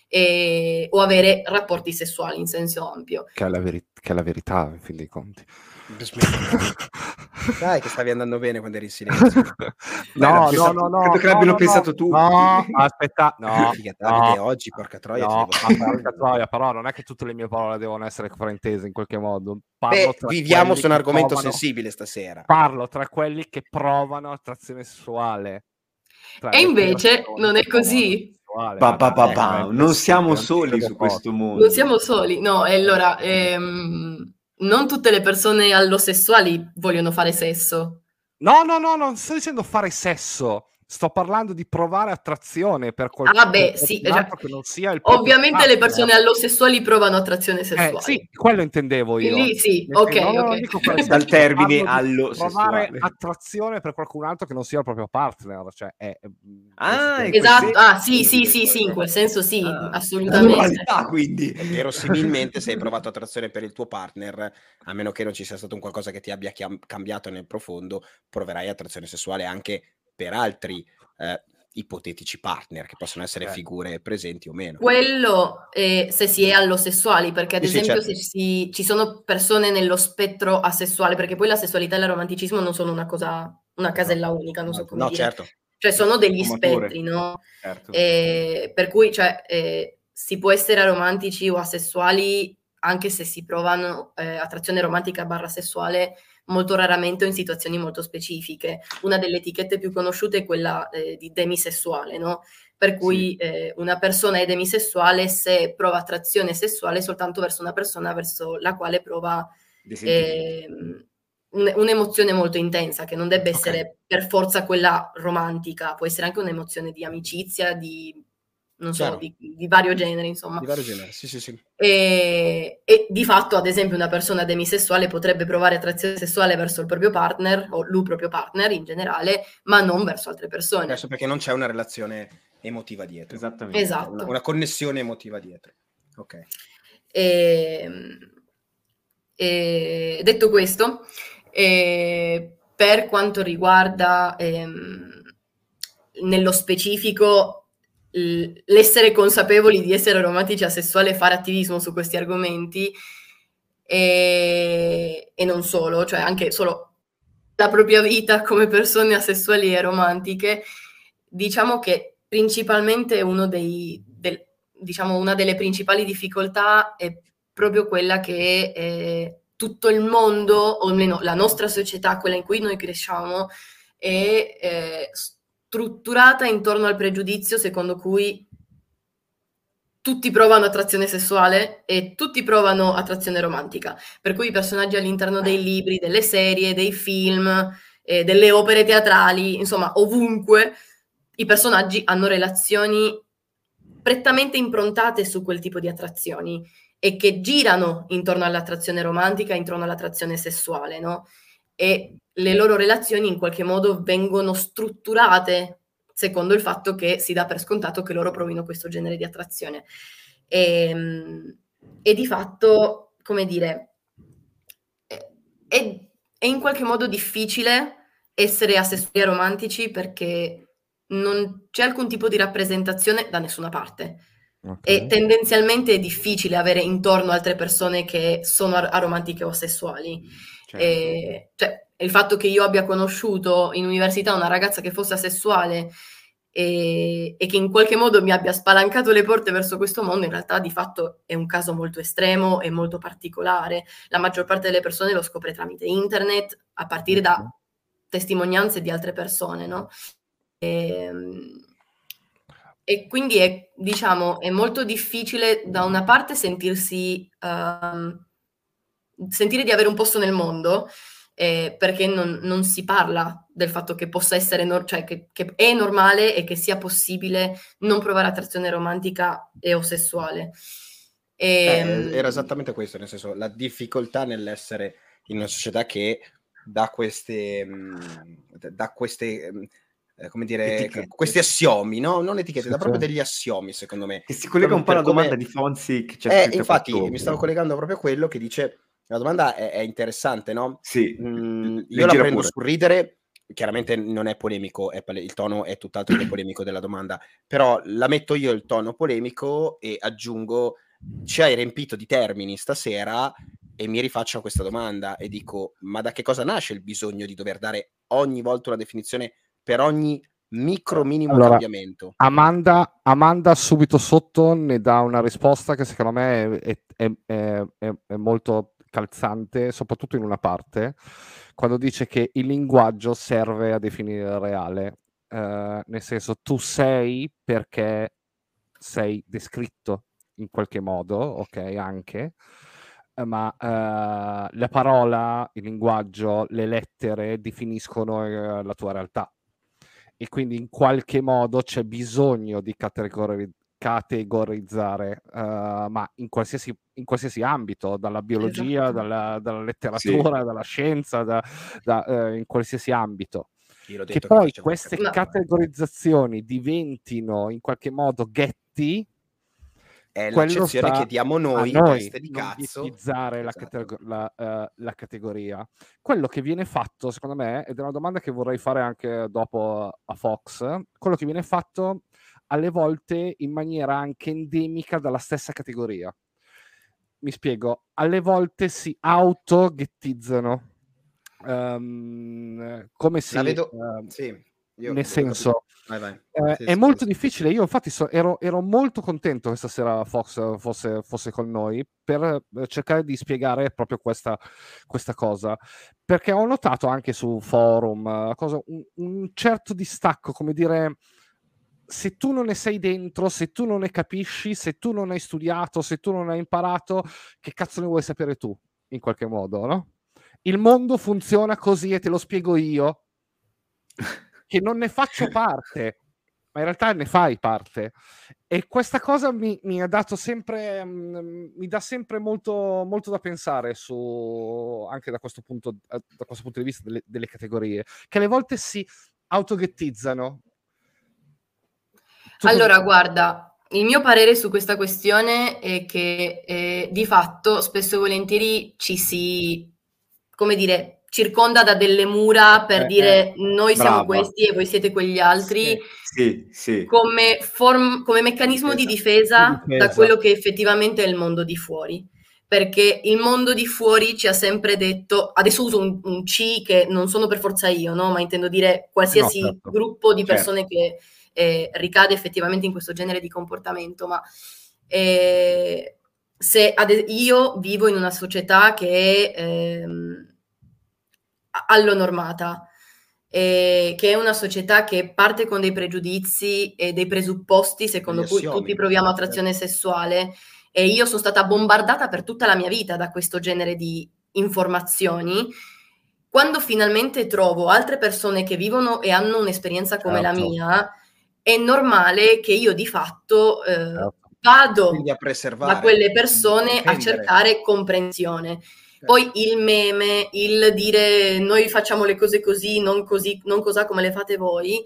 [SPEAKER 4] e, o avere rapporti sessuali in senso ampio.
[SPEAKER 1] Che è la, veri- che è la verità, in fin dei conti.
[SPEAKER 2] Dai, che stavi andando bene quando eri in silenzio.
[SPEAKER 1] no, no, no, no.
[SPEAKER 3] Credo che l'abbiano no, pensato no, tutti.
[SPEAKER 1] No, aspetta, no.
[SPEAKER 2] no. oggi, porca troia.
[SPEAKER 1] No, porca troia, però non è che tutte le mie parole devono essere fraintese in qualche modo.
[SPEAKER 2] Beh, viviamo su un argomento provano, sensibile stasera.
[SPEAKER 1] Parlo tra quelli che provano attrazione sessuale.
[SPEAKER 4] E invece non è così.
[SPEAKER 3] Pa, pa, pa. Non siamo soli su questo mondo.
[SPEAKER 4] Non siamo soli, no. Allora, ehm, non tutte le persone allosessuali vogliono fare sesso.
[SPEAKER 1] No, no, no, non sto dicendo fare sesso. Sto parlando di provare attrazione per qualcuno
[SPEAKER 4] ah, beh, sì, che non sia il Ovviamente partner. le persone allosessuali provano attrazione eh, sessuale. Eh,
[SPEAKER 1] sì, quello intendevo io.
[SPEAKER 4] Lì sì, ok, no,
[SPEAKER 3] ok. Dal termine allo
[SPEAKER 1] Provare attrazione per qualcun altro che non sia il proprio partner, cioè è,
[SPEAKER 4] Ah, esatto. Ah, sì, sì, sì, sì, in quel senso sì, ah, assolutamente.
[SPEAKER 2] quindi. Verosimilmente se hai provato attrazione per il tuo partner, a meno che non ci sia stato un qualcosa che ti abbia cambiato nel profondo, proverai attrazione sessuale anche per altri eh, ipotetici partner che possono essere certo. figure presenti o meno.
[SPEAKER 4] Quello eh, se si è allosessuali, perché ad sì, esempio sì, certo. se si, ci sono persone nello spettro asessuale, perché poi la sessualità e il romanticismo non sono una cosa, una casella unica, non so come
[SPEAKER 2] no,
[SPEAKER 4] dire.
[SPEAKER 2] certo.
[SPEAKER 4] Cioè sono degli spettri, no? Certo. Eh, per cui cioè, eh, si può essere aromantici o asessuali anche se si provano eh, attrazione romantica barra sessuale molto raramente o in situazioni molto specifiche. Una delle etichette più conosciute è quella eh, di demisessuale, no? Per cui sì. eh, una persona è demisessuale se prova attrazione sessuale soltanto verso una persona verso la quale prova eh, un'emozione molto intensa, che non okay. essere per forza quella romantica, può essere anche un'emozione di amicizia, di non so, di, di, vario genere, insomma.
[SPEAKER 2] Di vario genere, sì, sì, sì.
[SPEAKER 4] E, e, di fatto, ad esempio, una persona demisessuale potrebbe provare attrazione sessuale verso il proprio partner, o lui proprio partner in generale, ma non verso altre persone.
[SPEAKER 2] Adesso perché non c'è una relazione emotiva dietro.
[SPEAKER 3] Esattamente.
[SPEAKER 4] Esatto.
[SPEAKER 2] Una, una connessione emotiva dietro. Ok.
[SPEAKER 4] E, e detto questo, per quanto riguarda ehm, nello specifico l'essere consapevoli di essere romantici asessuali e fare attivismo su questi argomenti e, e non solo, cioè anche solo la propria vita come persone asessuali e romantiche, diciamo che principalmente uno dei, del, diciamo, una delle principali difficoltà è proprio quella che eh, tutto il mondo, o almeno la nostra società, quella in cui noi cresciamo, è eh, strutturata intorno al pregiudizio secondo cui tutti provano attrazione sessuale e tutti provano attrazione romantica. Per cui i personaggi all'interno dei libri, delle serie, dei film, eh, delle opere teatrali, insomma, ovunque i personaggi hanno relazioni prettamente improntate su quel tipo di attrazioni e che girano intorno all'attrazione romantica, intorno all'attrazione sessuale, no? E le loro relazioni in qualche modo vengono strutturate secondo il fatto che si dà per scontato che loro provino questo genere di attrazione. E, ehm, e di fatto, come dire, è, è, in qualche modo difficile essere asessuali romantici perché non c'è alcun tipo di rappresentazione da nessuna parte. Okay. E tendenzialmente è difficile avere intorno altre persone che sono aromantiche o asessuali. Certo. E, cioè, il fatto che io abbia conosciuto in università una ragazza che fosse asessuale e, e, che in qualche modo mi abbia spalancato le porte verso questo mondo, in realtà di fatto è un caso molto estremo e molto particolare. La maggior parte delle persone lo scopre tramite internet, a partire da testimonianze di altre persone, no? E, ehm, e quindi è, diciamo, è molto difficile da una parte sentirsi, uh, sentire di avere un posto nel mondo, eh, perché non, non, si parla del fatto che possa essere, no- cioè che, che, è normale e che sia possibile non provare attrazione romantica e o sessuale.
[SPEAKER 2] E, eh, era esattamente questo, nel senso la difficoltà nell'essere in una società che da queste, da queste eh, come dire, etichette. questi assiomi, no? Non etichette, sì, da proprio degli assiomi, secondo me.
[SPEAKER 3] Che si collega un po' alla domanda come... di Fonzi che
[SPEAKER 2] c'è eh, infatti, mi stavo collegando proprio a quello che dice la domanda è, è interessante, no?
[SPEAKER 3] Sì.
[SPEAKER 2] Mm, io la prendo pure. sul ridere, chiaramente non è polemico, è pale- il tono è tutt'altro che polemico della domanda, però la metto io il tono polemico e aggiungo, ci hai riempito di termini stasera e mi rifaccio a questa domanda e dico, ma da che cosa nasce il bisogno di dover dare ogni volta una definizione per ogni micro minimo allora, cambiamento?
[SPEAKER 1] Amanda, Amanda subito sotto ne dà una risposta che secondo me è, è, è, è molto calzante, soprattutto in una parte, quando dice che il linguaggio serve a definire il reale. Uh, nel senso, tu sei perché sei descritto in qualche modo, ok, anche, ma uh, la parola, il linguaggio, le lettere definiscono uh, la tua realtà e quindi in qualche modo c'è bisogno di categori- categorizzare, uh, ma in qualsiasi, in qualsiasi, ambito, dalla biologia, esatto. dalla, dalla, letteratura, sì. dalla scienza, da, da, uh, in qualsiasi ambito. Che poi che queste no. categorizzazioni diventino in qualche modo ghetti
[SPEAKER 2] è l'accezione che diamo noi, noi di cazzo.
[SPEAKER 1] utilizzare esatto. la, categ- la, uh, la, categoria. Quello che viene fatto, secondo me, ed è una domanda che vorrei fare anche dopo a Fox, quello che viene fatto alle volte in maniera anche endemica dalla stessa categoria. Mi spiego, alle volte si autoghettizzano. Um, come se...
[SPEAKER 2] Vedo... Uh, sì
[SPEAKER 1] io Nel senso, vai, vai. Eh, sì, è sì, molto sì. difficile. Io, infatti, so, ero, ero, molto contento che stasera Fox fosse, fosse, con noi per eh, cercare di spiegare proprio questa, questa cosa. Perché ho notato anche su forum cosa, un, un certo distacco, come dire se tu non ne sei dentro, se tu non ne capisci, se tu non hai studiato, se tu non hai imparato, che cazzo ne vuoi sapere tu, in qualche modo, no? Il mondo funziona così e te lo spiego io che non ne faccio parte, ma in realtà ne fai parte. E questa cosa mi, mi ha dato sempre, um, mi dà sempre molto, molto da pensare su, anche da questo punto, eh, da questo punto di vista delle, delle categorie, che alle volte si autoghettizzano.
[SPEAKER 4] Allora, guarda, il mio parere su questa questione è che eh, di fatto spesso e volentieri ci si, come dire, circonda da delle mura per eh, dire eh, noi brava. siamo questi e voi siete quegli altri,
[SPEAKER 3] sì, sì,
[SPEAKER 4] Come, form- come, meccanismo difesa. Di, difesa di difesa da quello che effettivamente è il mondo di fuori. Perché il mondo di fuori ci ha sempre detto, adesso uso un, un C che non sono per forza io, no? ma intendo dire qualsiasi no, certo. gruppo di persone certo. che eh, ricade effettivamente in questo genere di comportamento, ma eh, se ad- io vivo in una società che è... Ehm, allonormata, eh, che è una società che parte con dei pregiudizi e dei presupposti secondo cui tutti proviamo attrazione sessuale e io sono stata bombardata per tutta la mia vita da questo genere di informazioni. Quando finalmente trovo altre persone che vivono e hanno un'esperienza come certo. la mia, è normale che io di fatto eh, certo. vado da quelle persone a cercare comprensione. Poi il meme, il dire noi facciamo le cose così, non così, non così come le fate voi,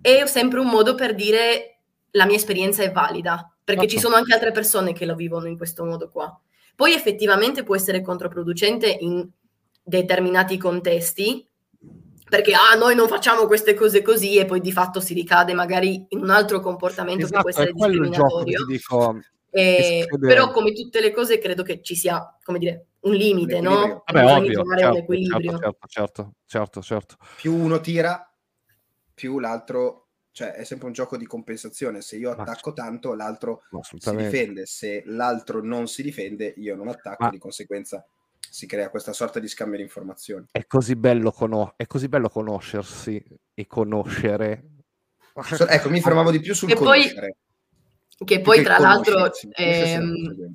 [SPEAKER 4] è sempre un modo per dire la mia esperienza è valida, perché ci sono anche altre persone che lo vivono in questo modo qua. Poi effettivamente può essere controproducente in determinati contesti, perché ah, noi non facciamo queste cose così e poi di fatto si ricade magari in un altro comportamento esatto, che può essere discriminatorio. Dico, eh, però come tutte le cose credo che ci sia, come dire, un limite, no?
[SPEAKER 1] Vabbè, ovvio, certo, un equilibrio. Certo, certo, certo, certo,
[SPEAKER 2] Più uno tira, più l'altro, cioè è sempre un gioco di compensazione. Se io attacco Ma... tanto, l'altro si difende. Se l'altro non si difende, io non attacco, Ma... di conseguenza si crea questa sorta di scambio di informazioni.
[SPEAKER 1] È così bello, cono- è così bello conoscersi e conoscere.
[SPEAKER 2] ecco, mi fermavo di più sul e conoscere.
[SPEAKER 4] Poi, che poi, tra l'altro, ehm,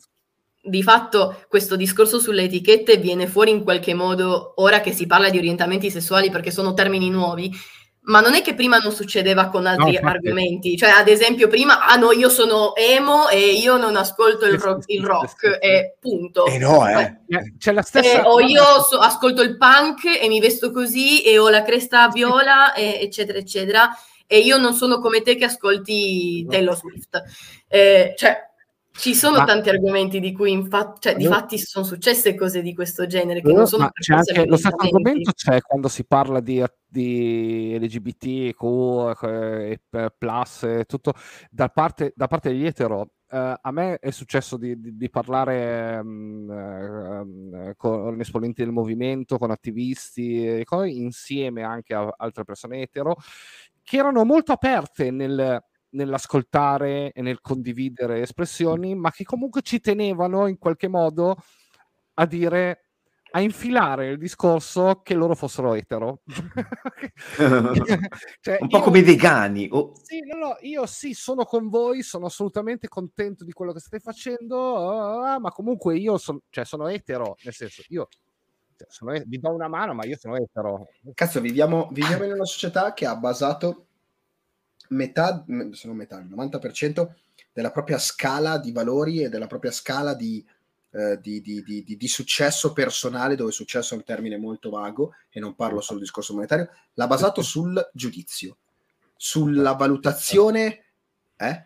[SPEAKER 4] di fatto questo discorso sulle etichette viene fuori in qualche modo ora che si parla di orientamenti sessuali perché sono termini nuovi, ma non è che prima non succedeva con altri no, argomenti, cioè ad esempio prima, ah no, io sono emo e io non ascolto il rock, il rock e punto.
[SPEAKER 2] E no, eh.
[SPEAKER 1] C'è la stessa...
[SPEAKER 4] Eh, o io so, ascolto il punk e mi vesto così e ho la cresta viola, e, eccetera, eccetera, e io non sono come te che ascolti Taylor Swift. Eh, cioè, ci sono ma, tanti argomenti di cui infatti, cioè, di fatti sono successe cose di questo genere che non sono
[SPEAKER 1] c'è anche lo stesso argomento c'è quando si parla di, di LGBTQ, eh, plus e tutto. Da parte, da parte degli etero uh, a me è successo di, di, di parlare um, uh, con esponenti del movimento, con attivisti, insieme anche a altre persone etero, che erano molto aperte nel, nell'ascoltare e nel condividere espressioni, ma che comunque ci tenevano in qualche modo a dire a infilare il discorso che loro fossero etero.
[SPEAKER 3] cioè, un po' io, come i vegani.
[SPEAKER 1] Oh. Sì, no, no, io sì, sono con voi, sono assolutamente contento di quello che state facendo, uh, ma comunque io son, cioè, sono etero, nel senso, io cioè, sono, vi do una mano, ma io sono etero.
[SPEAKER 2] Cazzo, viviamo, viviamo in una società che ha basato metà, se non metà, il 90% della propria scala di valori e della propria scala di eh, di, di, di, di, successo personale, dove successo è un termine molto vago e non parlo solo di discorso monetario, l'ha basato sul giudizio, sulla valutazione. Eh?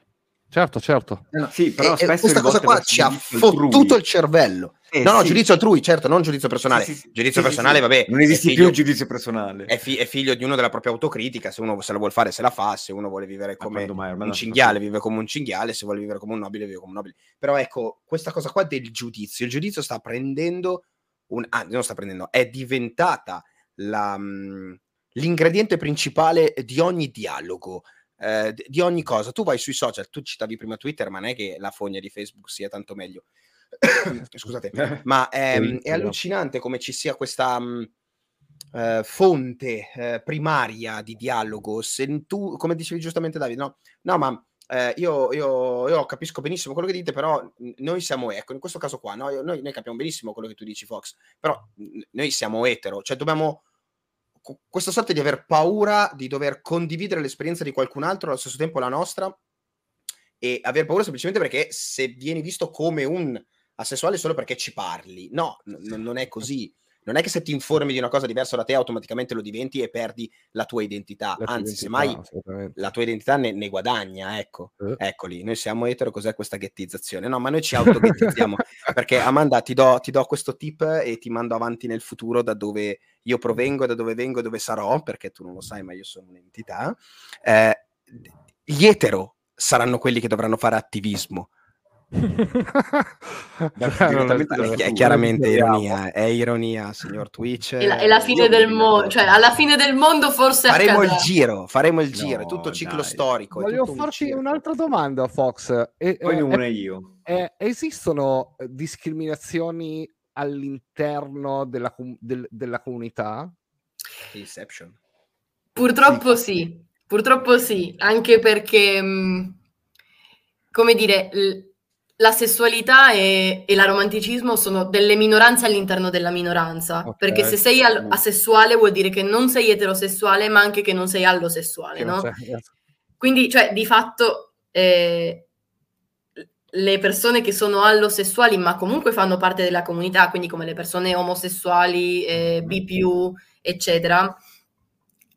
[SPEAKER 1] Certo, certo.
[SPEAKER 2] No, sì, però e, questa cosa qua ci ha fottuto il cervello. Eh, no, no, sì. giudizio altrui, certo, non giudizio personale. Sì, sì, giudizio personale, vabbè.
[SPEAKER 3] Non esiste figlio, più il giudizio personale.
[SPEAKER 2] È, fi- è, figlio di uno della propria autocritica. Se uno se la vuole fare, se la fa. Se uno vuole vivere come mai, un cinghiale, vive come un cinghiale. Se vuole vivere come un nobile, vive come un nobile. Però ecco, questa cosa qua del giudizio. Il giudizio sta prendendo un... Ah, non sta prendendo, è diventata la, mm, l'ingrediente principale di ogni dialogo eh, di ogni cosa. Tu vai sui social, tu citavi prima Twitter, ma non è che la fogna di Facebook sia tanto meglio. Scusate, ma è, ehm, è, allucinante come ci sia questa mh, uh, fonte uh, primaria di dialogo. Se tu, come dicevi giustamente Davide, no, no ma eh, io, io, io, capisco benissimo quello che dite, però noi siamo ecco, in questo caso qua, no? noi, noi, capiamo benissimo quello che tu dici, Fox, però noi siamo etero, cioè dobbiamo questa sorta di aver paura di dover condividere l'esperienza di qualcun altro allo stesso tempo la nostra e aver paura semplicemente perché se vieni visto come un asessuale solo perché ci parli, no, n- non è così. Non è che se ti informi di una cosa diversa da te automaticamente lo diventi e perdi la tua identità, la anzi, semmai la tua identità ne, ne guadagna, ecco. Eh. Eccoli, noi siamo etero, cos'è questa ghettizzazione? No, ma noi ci autoghettizziamo perché Amanda ti do, ti do questo tip e ti mando avanti nel futuro da dove io provengo, da dove vengo, dove sarò, perché tu non lo sai, ma io sono un'entità. Eh, gli etero saranno quelli che dovranno fare attivismo è chiaramente ironia, è ironia, signor Twitch.
[SPEAKER 4] È la, è la fine del mondo, cioè alla fine del mondo forse
[SPEAKER 2] faremo accadrà. il giro, faremo il giro, no, tutto ciclo dai. storico.
[SPEAKER 1] Voglio farti un un'altra domanda, Fox.
[SPEAKER 3] E, Poi eh, una io.
[SPEAKER 1] Eh, esistono discriminazioni all'interno della, del, della comunità?
[SPEAKER 2] Inception.
[SPEAKER 4] Purtroppo sì. sì. purtroppo sì, anche perché, mm, come dire, l- la sessualità e, e, l'aromanticismo sono delle minoranze all'interno della minoranza. Okay. Perché se sei al- asessuale vuol dire che non sei eterosessuale, ma anche che non sei allosessuale, no? Quindi, cioè, di fatto, eh, le persone che sono allosessuali, ma comunque fanno parte della comunità, quindi come le persone omosessuali, eh, BPU, eccetera,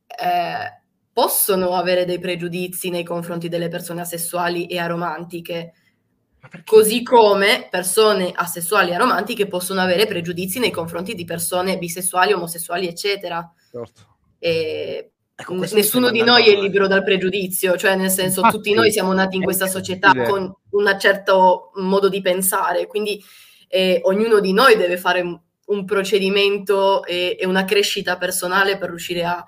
[SPEAKER 4] eh, possono avere dei pregiudizi nei confronti delle persone asessuali e aromantiche Così come persone asessuali e aromantiche possono avere pregiudizi nei confronti di persone bisessuali, omosessuali, eccetera. Certo. E ecco, nessuno di noi è libero dal pregiudizio, cioè nel senso Infatti, tutti noi siamo nati in questa società con un certo modo di pensare, quindi eh, ognuno di noi deve fare un, un procedimento e, e una crescita personale per riuscire a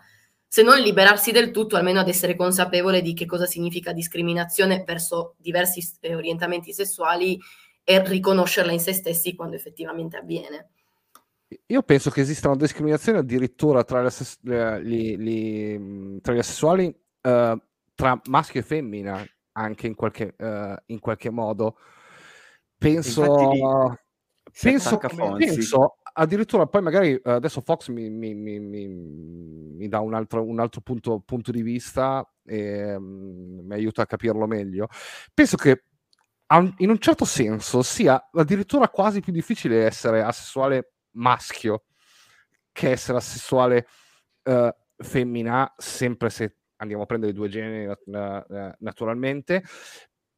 [SPEAKER 4] se non liberarsi del tutto, almeno ad essere consapevole di che cosa significa discriminazione verso diversi eh, orientamenti sessuali e riconoscerla in se stessi quando effettivamente avviene.
[SPEAKER 1] Io penso che esista una discriminazione addirittura tra, le, assess- gli, gli, tra gli asessuali, uh, tra maschio e femmina, anche in qualche, uh, in qualche modo. Penso, penso, penso addirittura poi magari eh, adesso Fox mi, mi, mi, mi dà un altro, un altro punto, punto, di vista e um, mi aiuta a capirlo meglio. Penso che in un certo senso sia addirittura quasi più difficile essere asessuale maschio che essere asessuale uh, femmina, sempre se andiamo a prendere i due generi uh, naturalmente,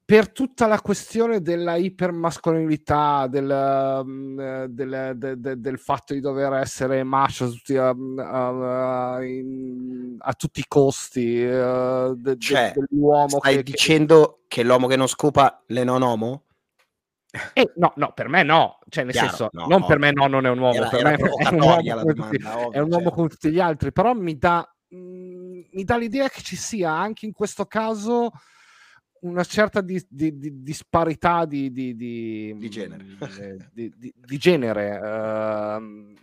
[SPEAKER 1] per tutta la questione della ipermascolinità, del, mm, del, del, del, fatto di dover essere macho a tutti, a, a, in, a tutti i costi, uh, de,
[SPEAKER 2] cioè, dell'uomo. Stai che, dicendo che... che l'uomo che non scopa le non homo?
[SPEAKER 1] Eh, no, no, per me no, cioè nel Chiaro, senso, no, non no, per me no, non è un uomo, era, per era me è un uomo, come, tutti, ovvio, è un uomo cioè. come tutti gli altri, però mi dà, mh, mm, mi dà l'idea che ci sia anche in questo caso una certa di, di, di disparità di,
[SPEAKER 2] di, genere.
[SPEAKER 1] di, genere. Uh,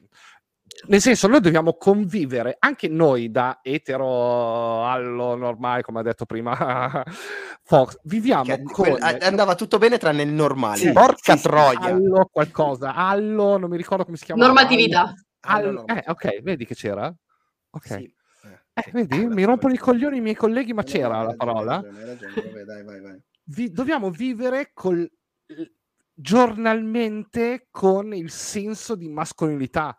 [SPEAKER 1] nel senso, noi dobbiamo convivere anche noi da etero allo normale, come ha detto prima Fox. Viviamo che, con...
[SPEAKER 2] andava tutto bene tranne il normale. Sì, Porca sì, troia.
[SPEAKER 1] Allo qualcosa, allo, non mi ricordo come si chiama.
[SPEAKER 4] Normatività.
[SPEAKER 1] Allo, allo, eh, ok, vedi che c'era? Ok. Sì. Eh, vedi, mi rompono i coglioni i miei colleghi, ma no, c'era la parola. Hai ragione, ragione. Vabbè, dai, vai, vai. Vi, dobbiamo vivere col, giornalmente con il senso di mascolinità,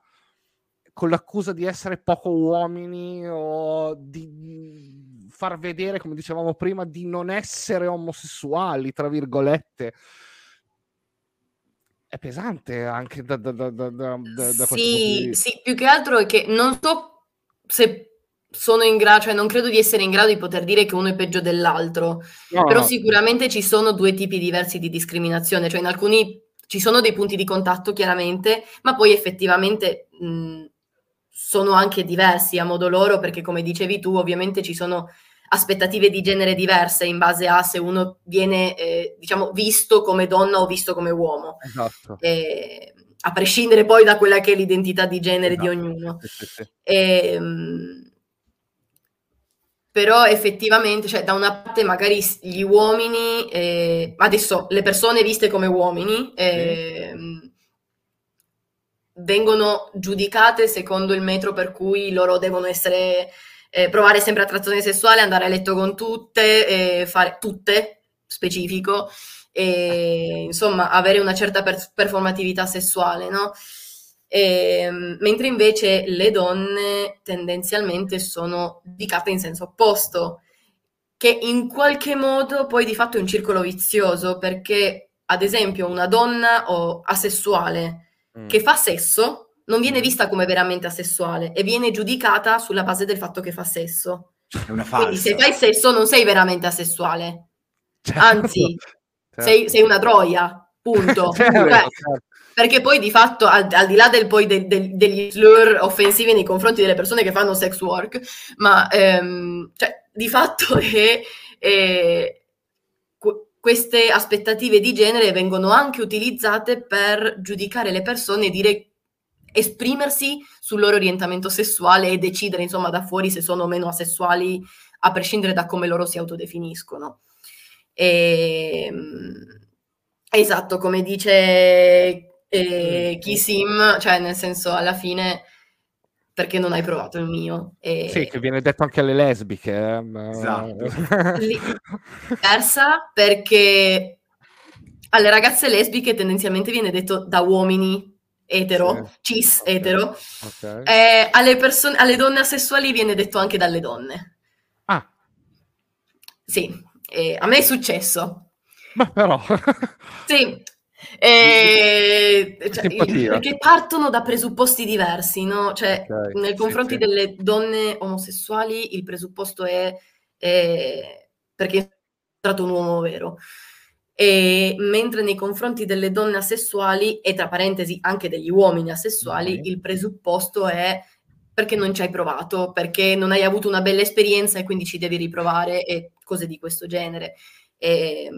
[SPEAKER 1] con l'accusa di essere poco uomini o di far vedere, come dicevamo prima, di non essere omosessuali, tra virgolette è pesante anche da, da, da, da, da, da
[SPEAKER 4] sì, sì, più che altro è che non so se sono in grado, cioè non credo di essere in grado di poter dire che uno è peggio dell'altro, no, però no. sicuramente ci sono due tipi diversi di discriminazione, cioè in alcuni ci sono dei punti di contatto chiaramente, ma poi effettivamente mh, sono anche diversi a modo loro, perché come dicevi tu, ovviamente ci sono aspettative di genere diverse in base a se uno viene, eh, diciamo, visto come donna o visto come uomo.
[SPEAKER 1] Esatto.
[SPEAKER 4] Eh, a prescindere poi da quella che è l'identità di genere esatto. di ognuno. Sì, sì, sì. E, ehm, mh, però effettivamente, cioè da una parte magari gli uomini, eh, adesso le persone viste come uomini eh, mm. vengono giudicate secondo il metro per cui loro devono essere, eh, provare sempre attrazione sessuale, andare a letto con tutte, fare tutte, specifico, e insomma avere una certa per- performatività sessuale, no? E, ehm, mentre invece le donne tendenzialmente sono dedicate in senso opposto, che in qualche modo poi di fatto è un circolo vizioso, perché ad esempio una donna o asessuale mm. che fa sesso non viene mm. vista come veramente asessuale e viene giudicata sulla base del fatto che fa sesso.
[SPEAKER 2] È una falsa.
[SPEAKER 4] Quindi se fai sesso non sei veramente asessuale, certo. anzi certo. Sei, sei, una troia, punto. certo, cioè, certo perché poi di fatto al, al di là del, poi de, de, degli slur offensivi nei confronti delle persone che fanno sex work, ma ehm, cioè, di fatto è, è, queste aspettative di genere vengono anche utilizzate per giudicare le persone e dire esprimersi sul loro orientamento sessuale e decidere insomma da fuori se sono o meno asessuali a prescindere da come loro si autodefiniscono. E, ehm, esatto, come dice e chi sim, cioè nel senso alla fine perché non hai provato il mio. E...
[SPEAKER 1] Sì, che viene detto anche alle lesbiche. Eh? Ma...
[SPEAKER 2] Esatto.
[SPEAKER 4] Persa perché alle ragazze lesbiche tendenzialmente viene detto da uomini etero, sì. cis okay. etero, okay. Eh, alle, persone, alle donne asessuali viene detto anche dalle donne.
[SPEAKER 1] Ah.
[SPEAKER 4] Sì, eh, a me è successo.
[SPEAKER 1] Ma però...
[SPEAKER 4] sì, e, cioè, perché partono da presupposti diversi, no? Cioè, okay, nei confronti sì, delle donne omosessuali il presupposto è, è perché è stato un uomo vero. E, mentre nei confronti delle donne asessuali, e tra parentesi anche degli uomini asessuali, okay. il presupposto è perché non ci hai provato, perché non hai avuto una bella esperienza e quindi ci devi riprovare e cose di questo genere. E,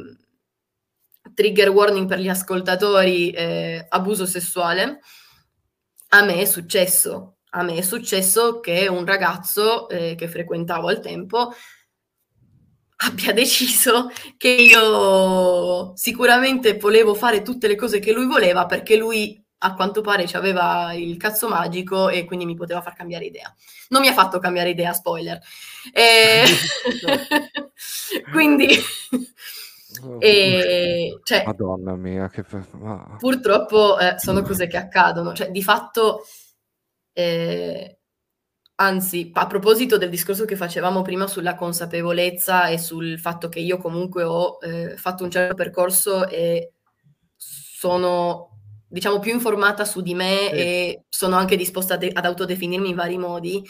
[SPEAKER 4] trigger warning per gli ascoltatori, eh, abuso sessuale, a me è successo. A me è successo che un ragazzo eh, che frequentavo al tempo abbia deciso che io sicuramente volevo fare tutte le cose che lui voleva perché lui a quanto pare aveva il cazzo magico e quindi mi poteva far cambiare idea. Non mi ha fatto cambiare idea, spoiler. E... quindi
[SPEAKER 1] Oh, e, cioè, Madonna mia, che
[SPEAKER 4] ah. purtroppo eh, sono cose che accadono. Cioè, di fatto, eh, Anzi, a proposito del discorso che facevamo prima sulla consapevolezza e sul fatto che io comunque ho eh, fatto un certo percorso e sono, diciamo, più informata su di me sì. e sono anche disposta de- ad autodefinirmi in vari modi,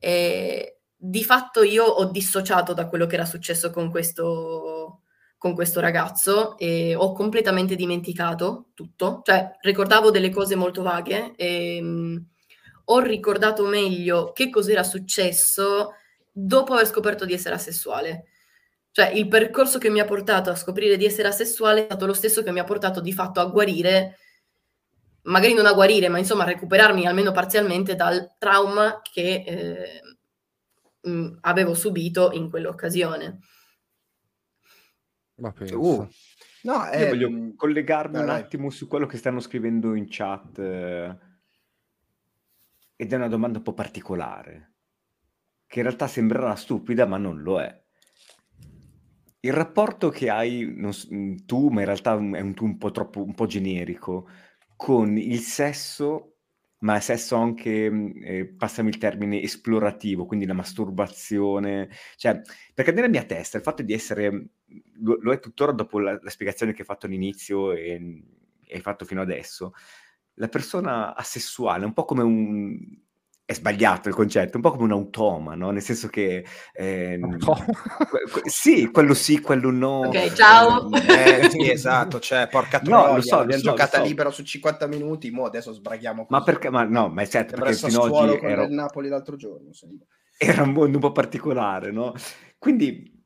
[SPEAKER 4] e di fatto io ho dissociato da quello che era successo con questo, con questo ragazzo e ho completamente dimenticato tutto, cioè ricordavo delle cose molto vaghe e... Mh, ho ricordato meglio che cos'era successo dopo aver scoperto di essere asessuale. Cioè il percorso che mi ha portato a scoprire di essere asessuale è stato lo stesso che mi ha portato di fatto a guarire, magari non a guarire, ma insomma a recuperarmi almeno parzialmente dal trauma che eh, mh, avevo subito in quell'occasione.
[SPEAKER 3] Ma penso. Uh. No, eh, voglio collegarmi dai, un attimo su quello che stanno scrivendo in chat. Eh ed è una domanda un po' particolare, che in realtà sembrerà stupida, ma non lo è. Il rapporto che hai non, mhmm, tu, ma in realtà è un tu un po' troppo un po' generico, con il sesso, ma sesso anche, mhmm, eh, passami il termine, esplorativo, quindi la masturbazione, cioè, perché nella mia testa il fatto di essere, mhmm, lo, lo è tuttora dopo la, la, spiegazione che hai fatto all'inizio e, e hai fatto fino adesso, la persona asessuale è un po' come un... è sbagliato il concetto, un po' come un automa, no? Nel senso che... Eh, que- sì, quello sì, quello no.
[SPEAKER 4] Ok, ciao.
[SPEAKER 2] Eh, eh, sì, esatto, cioè, porca troia, no, lo so, abbiamo giocata so. libero su 50 minuti, mo adesso sbraghiamo
[SPEAKER 3] così. Ma perché? Ma no, ma è certo, perché fino ad oggi
[SPEAKER 2] ero... il Napoli l'altro giorno, sembra.
[SPEAKER 3] Era un mondo un po' particolare, no? Quindi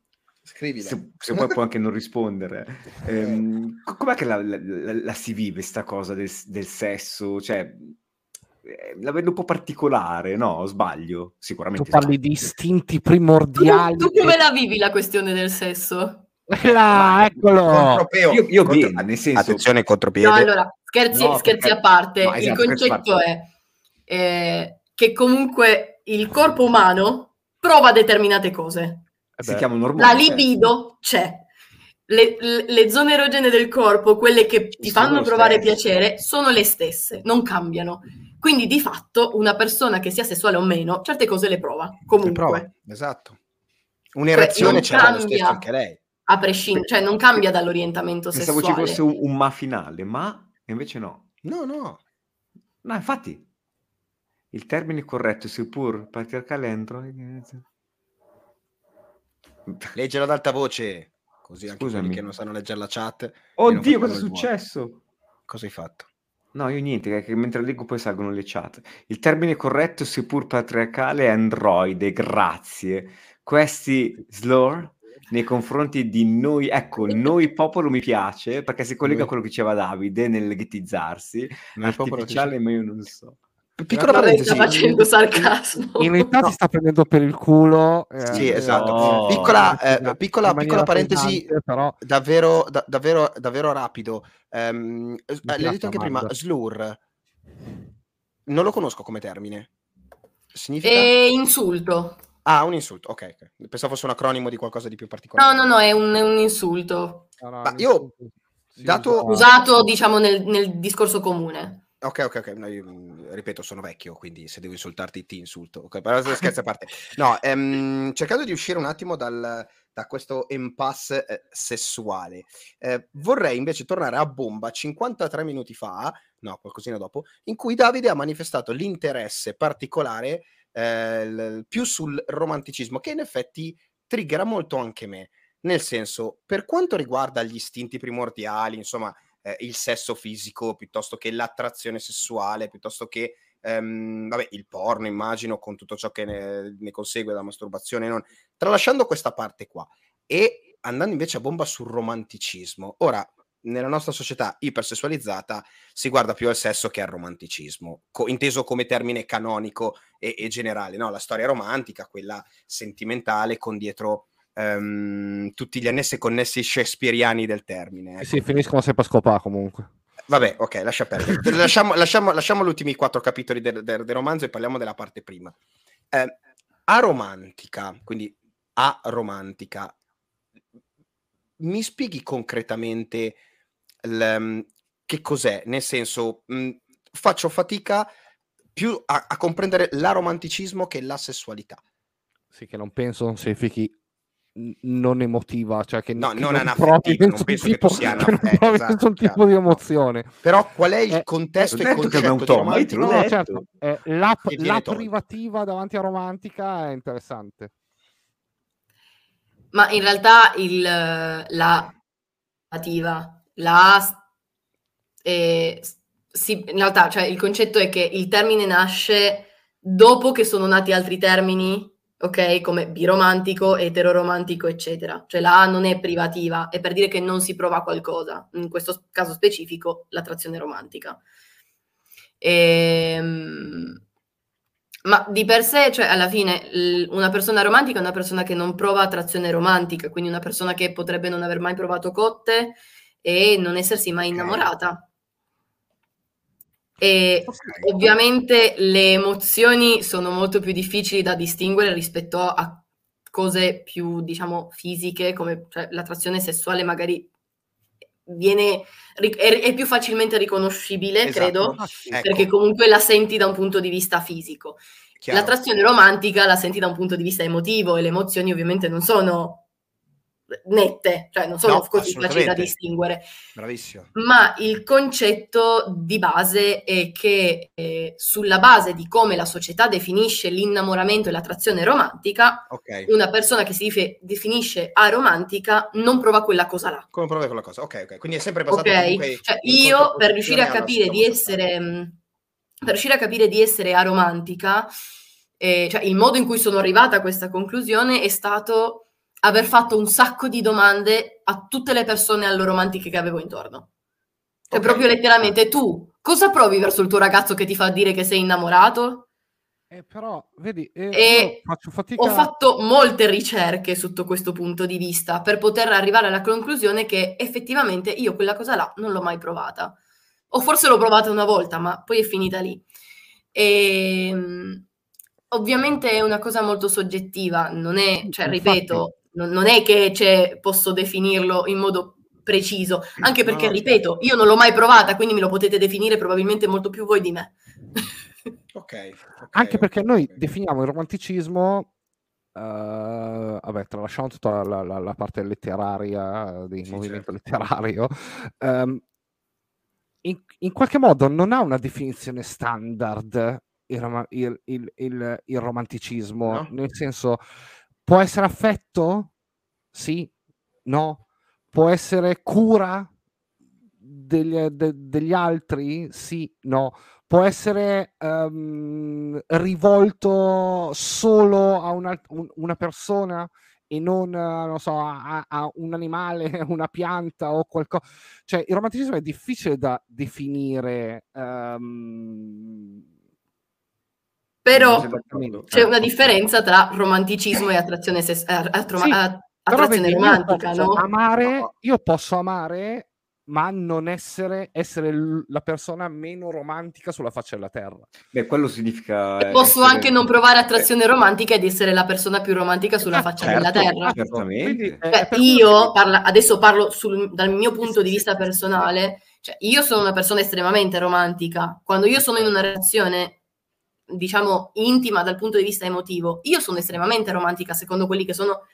[SPEAKER 3] Scrivila. Se, se poi può anche non rispondere. Ehm, com'è che la, la, la, si vive sta cosa del, del sesso? Cioè, eh, la vedo un po' particolare, no? Sbaglio, sicuramente.
[SPEAKER 1] Tu parli di istinti primordiali.
[SPEAKER 4] Tu, tu come la vivi la questione del sesso?
[SPEAKER 1] Là, eccolo.
[SPEAKER 3] Io, io Contro... bene, nel senso...
[SPEAKER 2] Attenzione, contropiede.
[SPEAKER 4] No, allora, scherzi, no, scherzi perché... a parte. No, esatto, il concetto è eh, che comunque il corpo umano prova determinate cose.
[SPEAKER 3] Eh si chiamano ormoni.
[SPEAKER 4] La certo. libido c'è. Le, le, le, zone erogene del corpo, quelle che ti sono fanno provare stesse. piacere, sono le stesse, non cambiano. Quindi di fatto una persona che sia sessuale o meno, certe cose le prova comunque. Le prova,
[SPEAKER 2] esatto. Un'erezione cioè, c'è lo stesso anche lei.
[SPEAKER 4] A prescindere, cioè non cambia dall'orientamento
[SPEAKER 3] Pensavo
[SPEAKER 4] sessuale.
[SPEAKER 3] Pensavo ci fosse un, un ma finale, ma invece no.
[SPEAKER 2] No, no.
[SPEAKER 3] No, infatti, il termine corretto, seppur patriarcale entro...
[SPEAKER 2] Leggelo ad alta voce, così anche Scusami. quelli che non sanno leggere la chat.
[SPEAKER 3] Oddio, cosa è successo?
[SPEAKER 2] Cosa hai fatto?
[SPEAKER 3] No, io niente, è che mentre leggo poi salgono le chat. Il termine corretto, seppur patriarcale, è androide, grazie. Questi slur nei confronti di noi, ecco, noi popolo mi piace, perché si collega a quello che diceva Davide nel ghettizzarsi, artificiale, ma io non so.
[SPEAKER 4] Piccola parentesi. Sta facendo sarcasmo.
[SPEAKER 1] In realtà no. si sta prendendo per il culo.
[SPEAKER 2] Eh, sì, esatto. No. Piccola, eh, piccola, piccola parentesi, però... davvero, da, davvero, davvero rapido. Um, l'hai detto anche prima, slur. Non lo conosco come termine.
[SPEAKER 4] Significa? È insulto.
[SPEAKER 2] Ah, un insulto, ok. okay. Pensavo fosse un acronimo di qualcosa di più particolare.
[SPEAKER 4] No, no, no, è un, un insulto.
[SPEAKER 2] No, no, Ma io, dato...
[SPEAKER 4] Usato, diciamo, nel, nel discorso comune.
[SPEAKER 2] Ok, ok, ok. No, io, mhmm, ripeto, sono vecchio, quindi se devo insultarti ti insulto. Ok, però scherzi a parte. No, ehm, cercando di uscire un attimo dal, da questo impasse eh, sessuale, eh, vorrei invece tornare a bomba 53 minuti fa, no, qualcosina dopo, in cui Davide ha manifestato l'interesse particolare eh, l- più sul romanticismo, che in effetti triggera molto anche me. Nel senso, per quanto riguarda gli istinti primordiali, insomma, eh, il sesso fisico piuttosto che l'attrazione sessuale, piuttosto che ehm, vabbè, il porno, immagino, con tutto ciò che ne, ne consegue la masturbazione. Non... Tralasciando questa parte qua e andando invece a bomba sul romanticismo. Ora, nella nostra società ipersessualizzata si guarda più al sesso che al romanticismo, co- inteso come termine canonico e, e generale, no? La storia romantica, quella sentimentale, con dietro um, tutti gli annessi connessi shakespeariani del termine.
[SPEAKER 1] Ecco. Sì, finiscono sempre a scopare comunque.
[SPEAKER 2] Vabbè, ok, lascia perdere. lasciamo, lasciamo, lasciamo, gli ultimi quattro capitoli del, del, del, romanzo e parliamo della parte prima. Eh, a romantica, quindi a romantica, mi spieghi concretamente l, che cos'è? Nel senso, mh, faccio fatica più a, a comprendere l'aromanticismo che la sessualità.
[SPEAKER 1] Sì, che non penso non significhi non emotiva, cioè che,
[SPEAKER 2] no,
[SPEAKER 1] che
[SPEAKER 2] non, non anaffettiva, non penso tipo, che tu sia
[SPEAKER 1] che eh, esatto, nessun tipo certo. di emozione.
[SPEAKER 2] Però qual è il eh, contesto e il concetto
[SPEAKER 3] di romantico? No, certo.
[SPEAKER 1] eh, la, la privativa davanti a romantica è interessante.
[SPEAKER 4] Ma in realtà il, la privativa, la eh, sì, in realtà cioè, il concetto è che il termine nasce dopo che sono nati altri termini ok? Come biromantico, eteroromantico, eccetera. Cioè la A non è privativa, è per dire che non si prova qualcosa, in questo caso specifico l'attrazione romantica. Ehm, ma di per sé, cioè alla fine, una persona romantica è una persona che non prova attrazione romantica, quindi una persona che potrebbe non aver mai provato cotte e non essersi mai innamorata. E okay. ovviamente le emozioni sono molto più difficili da distinguere rispetto a cose più, diciamo, fisiche, come cioè, l'attrazione sessuale magari viene, è, è più facilmente riconoscibile, esatto. credo, ah, ecco. perché comunque la senti da un punto di vista fisico. Chiaro. L'attrazione romantica la senti da un punto di vista emotivo e le emozioni ovviamente non sono nette, cioè non sono no, così facili da distinguere.
[SPEAKER 2] Bravissimo.
[SPEAKER 4] Ma il concetto di base è che eh, sulla base di come la società definisce l'innamoramento e l'attrazione romantica, okay. una persona che si dif- definisce aromantica non prova quella cosa là.
[SPEAKER 2] Come prova quella cosa? Ok, ok. Quindi è sempre basato
[SPEAKER 4] okay. Cioè, io per riuscire a capire di essere mm, per riuscire a capire di essere aromantica, eh, cioè il modo in cui sono arrivata a questa conclusione è stato aver fatto un sacco di domande a tutte le persone alloromantiche che avevo intorno. Cioè, okay. proprio letteralmente, tu cosa provi verso il tuo ragazzo che ti fa dire che sei innamorato?
[SPEAKER 1] Eh, però, vedi, eh,
[SPEAKER 4] e faccio fatica... ho fatto molte ricerche sotto questo punto di vista per poter arrivare alla conclusione che effettivamente io quella cosa là non l'ho mai provata. O forse l'ho provata una volta, ma poi è finita lì. E, ehm, ovviamente è una cosa molto soggettiva, non è, cioè, ripeto, non, non è che cioè, posso definirlo in modo preciso, anche perché, no, ripeto, io non l'ho mai provata, quindi me lo potete definire probabilmente molto più voi di me.
[SPEAKER 2] ok. okay
[SPEAKER 1] anche perché okay. noi definiamo il romanticismo Uh, vabbè, tralasciamo tutta la, la, la, parte letteraria del sì, movimento certo. letterario, um, in, in, qualche modo non ha una definizione standard il, il, il, il romanticismo, no? nel senso Può essere affetto? Sì, no. Può essere cura degli, de, degli altri? Sì, no. Può essere um, rivolto solo a una, un, una persona? e non, non so, a, a, un animale, una pianta o qualcosa. Cioè, il romanticismo è difficile da definire um,
[SPEAKER 4] però c'è una differenza tra romanticismo e attrazione, ses- attro- sì, attrazione romantica, io no?
[SPEAKER 1] Amare, io posso amare, ma non essere, essere la persona meno romantica sulla faccia della terra.
[SPEAKER 3] Beh, quello significa...
[SPEAKER 4] E posso essere... anche non provare attrazione romantica ed essere la persona più romantica sulla eh, faccia certo, della terra.
[SPEAKER 3] Certamente.
[SPEAKER 4] Cioè, io, parla, adesso parlo sul, dal mio punto di vista personale, cioè, io sono una persona estremamente romantica. Quando io sono in una relazione diciamo, intima dal punto di vista emotivo. Io sono estremamente romantica secondo quelli che sono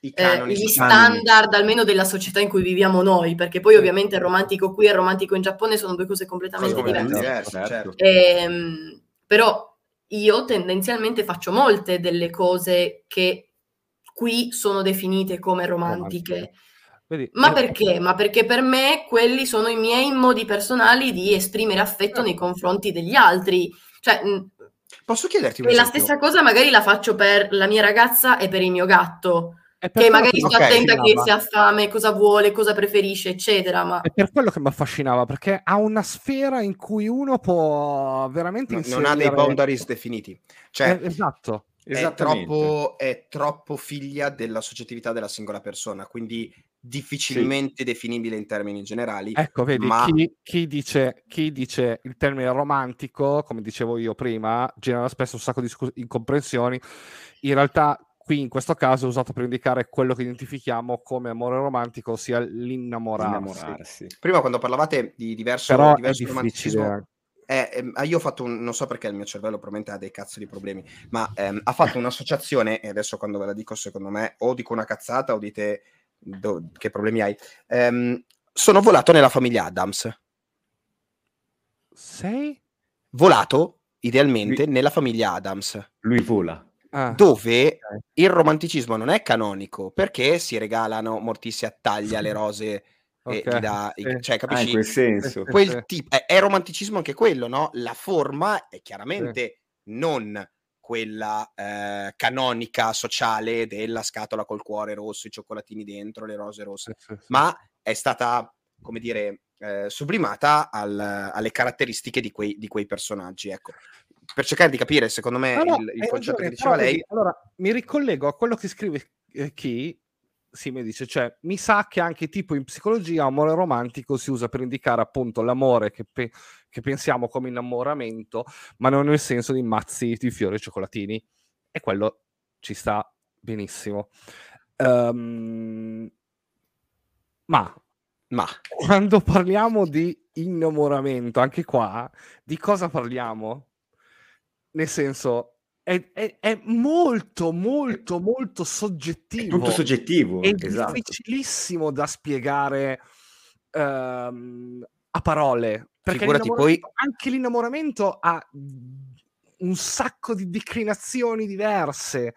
[SPEAKER 4] I canoni, eh, gli standard almeno della società in cui viviamo noi, perché poi ovviamente il romantico qui e il romantico in Giappone sono due cose completamente cose diverse. diverse certo. certo. ehm, però io tendenzialmente faccio molte delle cose che qui sono definite come romantiche. Vedi, Ma eh, perché? Ma perché per me quelli sono i miei modi personali di esprimere affetto nei confronti degli altri. Cioè,
[SPEAKER 2] Posso chiederti
[SPEAKER 4] un E la stessa cosa magari la faccio per la mia ragazza e per il mio gatto. Che magari sto okay, attenta che se ha fame, cosa vuole, cosa preferisce, eccetera. Ma...
[SPEAKER 1] È per quello che mi affascinava, perché ha una sfera in cui uno può veramente
[SPEAKER 2] no, inserire... Non ha dei boundaries definiti. Cioè,
[SPEAKER 1] eh, esatto.
[SPEAKER 2] È troppo, è troppo figlia della soggettività della singola persona, quindi difficilmente sì. definibile in termini generali.
[SPEAKER 1] Ecco, vedi, ma... chi, chi, dice, chi, dice, il termine romantico, come dicevo io prima, genera spesso un sacco di scu- incomprensioni. In realtà, qui in questo caso è usato per indicare quello che identifichiamo come amore romantico, ossia l'innamorarsi.
[SPEAKER 2] l'innamorarsi. Prima quando parlavate di diverso,
[SPEAKER 1] Però
[SPEAKER 2] diverso
[SPEAKER 1] è difficile.
[SPEAKER 2] Eh, ehm, ah, io ho fatto un, non so perché il mio cervello probabilmente ha dei cazzo di problemi, ma ehm, ha fatto un'associazione, e adesso quando ve la dico secondo me o dico una cazzata o dite do, che problemi hai. Ehm, sono volato nella famiglia Adams.
[SPEAKER 1] Sei?
[SPEAKER 2] Volato, idealmente, Lui... nella famiglia Adams.
[SPEAKER 3] Lui vola.
[SPEAKER 2] Ah, dove okay. il romanticismo non è canonico perché si regalano Morticia taglia le rose okay. e dà, sì. cioè, capisci? Ah, in
[SPEAKER 3] quel senso.
[SPEAKER 2] Quel tipo, è, è, romanticismo anche quello, no? La forma è chiaramente sì. non quella eh, canonica sociale della scatola col cuore rosso, i cioccolatini dentro, le rose rosse, ma è stata, come dire, eh, sublimata al, alle caratteristiche di quei, di quei personaggi. Ecco per cercare di capire, secondo me, no, no, il, il concetto ragione, che diceva lei.
[SPEAKER 1] Allora, mi ricollego a quello che scrive eh, chi. Sì, mi dice, cioè, mi sa che anche tipo in psicologia amore romantico si usa per indicare appunto l'amore che, pe- che pensiamo come innamoramento, ma non nel senso di mazzi di fiori e cioccolatini. E quello ci sta benissimo. Um, ma, ma quando parliamo di innamoramento, anche qua, di cosa parliamo? nel senso, è, è, è, molto, molto, molto soggettivo.
[SPEAKER 3] È tutto soggettivo.
[SPEAKER 1] È esatto. difficilissimo da spiegare um, a parole. Perché poi... anche l'innamoramento ha un sacco di declinazioni diverse.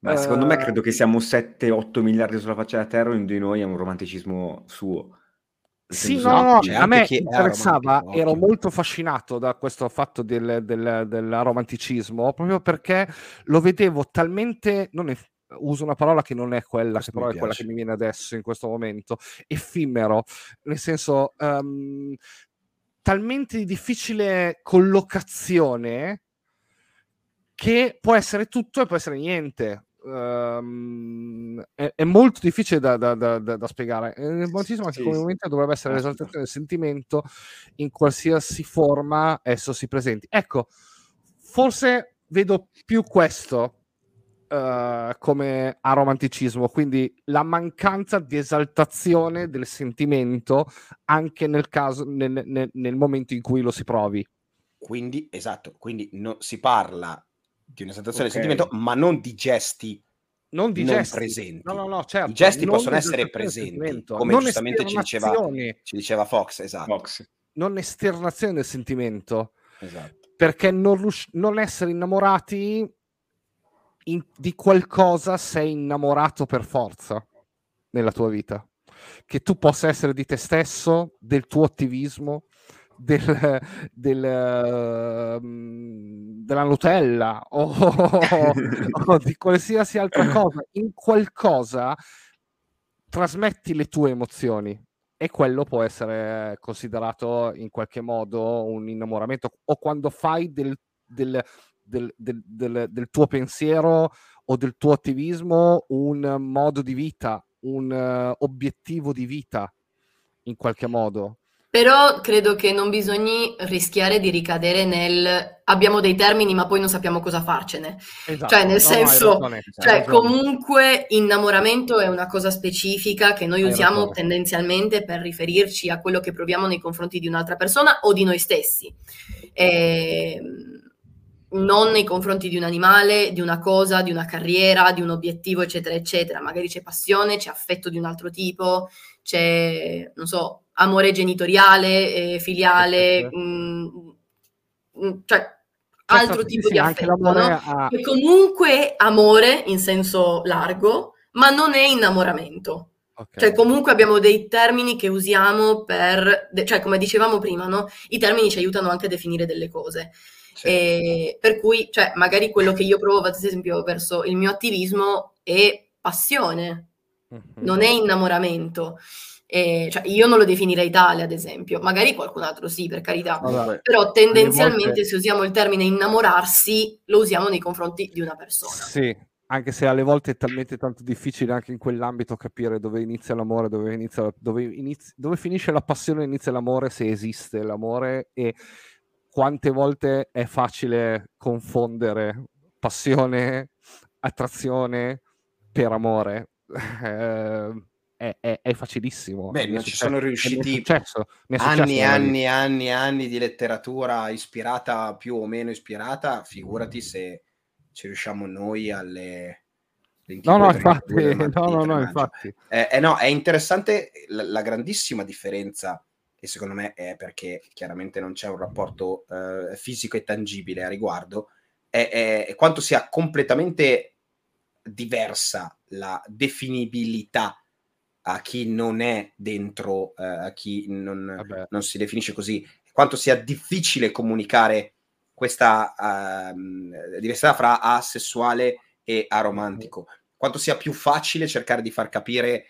[SPEAKER 3] Ma secondo uh, me credo che siamo 7-8 miliardi sulla faccia della Terra, ognuno di noi ha un romanticismo suo.
[SPEAKER 1] Sì, no, no, a me interessava, ero molto affascinato da questo fatto del, del, del, romanticismo, proprio perché lo vedevo talmente, non è, uso una parola che non è quella, questo che però è quella che mi viene adesso in questo momento, effimero, nel senso um, talmente di difficile collocazione che può essere tutto e può essere niente um, è, è, molto difficile da, da, da, da spiegare. Nel anche sì, come momento dovrebbe essere l'esaltazione del sentimento in qualsiasi forma esso si presenti. Ecco, forse vedo più questo Uh, come aromanticismo, quindi la mancanza di esaltazione del sentimento anche nel caso nel, nel, nel momento in cui lo si provi.
[SPEAKER 2] Quindi, esatto, quindi no, si parla di una sensazione okay. del sentimento, ma non di gesti non, di non gesti. presenti.
[SPEAKER 1] No, no, no, certo.
[SPEAKER 2] I gesti non possono essere presenti, come non giustamente ci diceva, ci diceva, Fox, esatto. Fox.
[SPEAKER 1] Non esternazione del sentimento. Esatto. Perché non, rius- non essere innamorati in- di qualcosa sei innamorato per forza nella tua vita. Che tu possa essere di te stesso, del tuo attivismo, del, del, uh, della Nutella o, o, di qualsiasi altra cosa, in qualcosa trasmetti le tue emozioni e quello può essere considerato in qualche modo un innamoramento o quando fai del, del, del, del tuo pensiero o del tuo attivismo un modo di vita, un uh, obiettivo di vita in qualche modo
[SPEAKER 4] però credo che non bisogni rischiare di ricadere nel abbiamo dei termini ma poi non sappiamo cosa farcene. Esatto. Cioè, nel no, senso, ragione, cioè, comunque innamoramento è una cosa specifica che noi hai usiamo ragione. tendenzialmente per riferirci a quello che proviamo nei confronti di un'altra persona o di noi stessi. E, ehm, non nei confronti di un animale, di una cosa, di una carriera, di un obiettivo, eccetera, eccetera. Magari c'è passione, c'è affetto di un altro tipo, c'è, non so, amore genitoriale, eh, filiale, mh, mh, mm, mm, cioè altro tipo sì, di affetto, no? a... che comunque amore in senso largo, ma non è innamoramento. Okay. Cioè, comunque abbiamo dei termini che usiamo per, de- cioè, come dicevamo prima, no? I termini ci aiutano anche a definire delle cose. E, per cui, cioè, magari quello che io provo, ad esempio, verso il mio attivismo è passione, mm-hmm. non è innamoramento. Eh, cioè io non lo definirei tale, ad esempio, magari qualcun altro sì, per carità, Vabbè, però tendenzialmente volte... se usiamo il termine innamorarsi, lo usiamo nei confronti di una persona.
[SPEAKER 1] Sì, anche se alle volte è talmente tanto difficile anche in quell'ambito capire dove inizia l'amore, dove, inizia, dove, inizia, dove finisce la passione e inizia l'amore, se esiste l'amore e quante volte è facile confondere passione, attrazione per amore. Eh, è, è, è facilissimo.
[SPEAKER 2] Beh, non ci sono riusciti
[SPEAKER 1] successo,
[SPEAKER 2] anni e anni e anni e anni di letteratura ispirata, più o meno ispirata, figurati se ci riusciamo noi alle...
[SPEAKER 1] No, no, infatti, no, no, no, infatti.
[SPEAKER 2] Eh, eh, no, è interessante la, la, grandissima differenza, che secondo me è perché chiaramente non c'è un rapporto eh, fisico e tangibile a riguardo, è, è quanto sia completamente diversa la definibilità a chi non è dentro, eh, a chi non, non, si definisce così, quanto sia difficile comunicare questa uh, diversità fra asessuale e aromantico, quanto sia più facile cercare di far capire,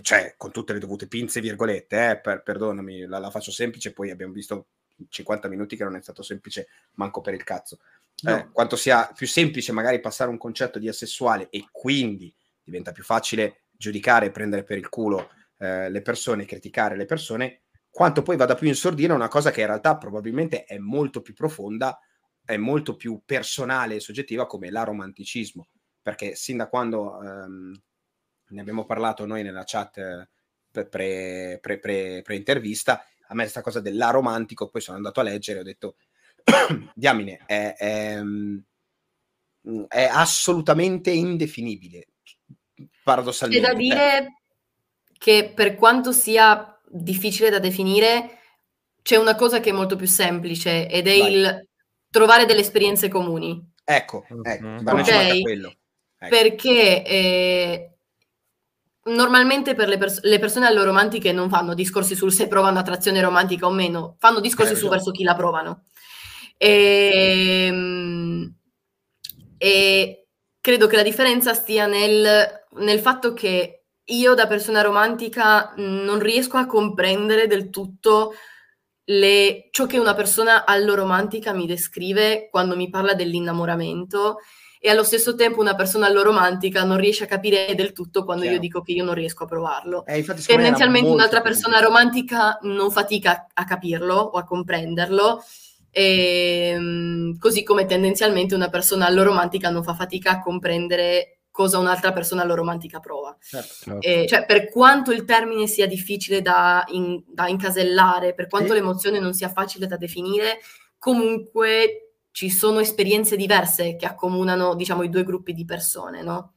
[SPEAKER 2] cioè con tutte le dovute pinze e virgolette, eh, per, perdonami, la, la faccio semplice, poi abbiamo visto 50 minuti che non è stato semplice manco per il cazzo. No. Eh, quanto sia più semplice magari passare un concetto di asessuale e quindi diventa più facile giudicare e prendere per il culo eh, le persone, criticare le persone, quanto poi vada più in sordina una cosa che in realtà probabilmente è molto più profonda, è molto più personale e soggettiva come l'aromanticismo, perché sin da quando ehm, ne abbiamo parlato noi nella chat eh, pre, pre, pre, pre-intervista, a me questa cosa dell'aromantico, poi sono andato a leggere e ho detto, diamine, è, è, mm, è assolutamente indefinibile paradossalmente.
[SPEAKER 4] C'è da dire che per quanto sia difficile da definire, c'è una cosa che è molto più semplice ed è Vai. il trovare delle esperienze comuni.
[SPEAKER 2] Ecco, ecco, mm-hmm. okay? quello.
[SPEAKER 4] Ecco. Perché eh, normalmente per le, pers- le persone alloromantiche non fanno discorsi sul se provano attrazione romantica o meno, fanno discorsi eh, su verso chi la provano. E, ehm, e credo che la differenza stia nel nel fatto che io da persona romantica non riesco a comprendere del tutto le, ciò che una persona alloromantica mi descrive quando mi parla dell'innamoramento e allo stesso tempo una persona alloromantica non riesce a capire del tutto quando Chiaro. io dico che io non riesco a provarlo.
[SPEAKER 2] Eh,
[SPEAKER 4] Tendenzialmente un'altra persona romantica non fatica a capirlo o a comprenderlo e, ehm, così come tendenzialmente una persona alloromantica non fa fatica a comprendere cosa un'altra persona alloromantica prova. Certo, certo. E, cioè, per quanto il termine sia difficile da, in, da incasellare, per quanto sì. l'emozione non sia facile da definire, comunque ci sono esperienze diverse che accomunano, diciamo, i due gruppi di persone, no?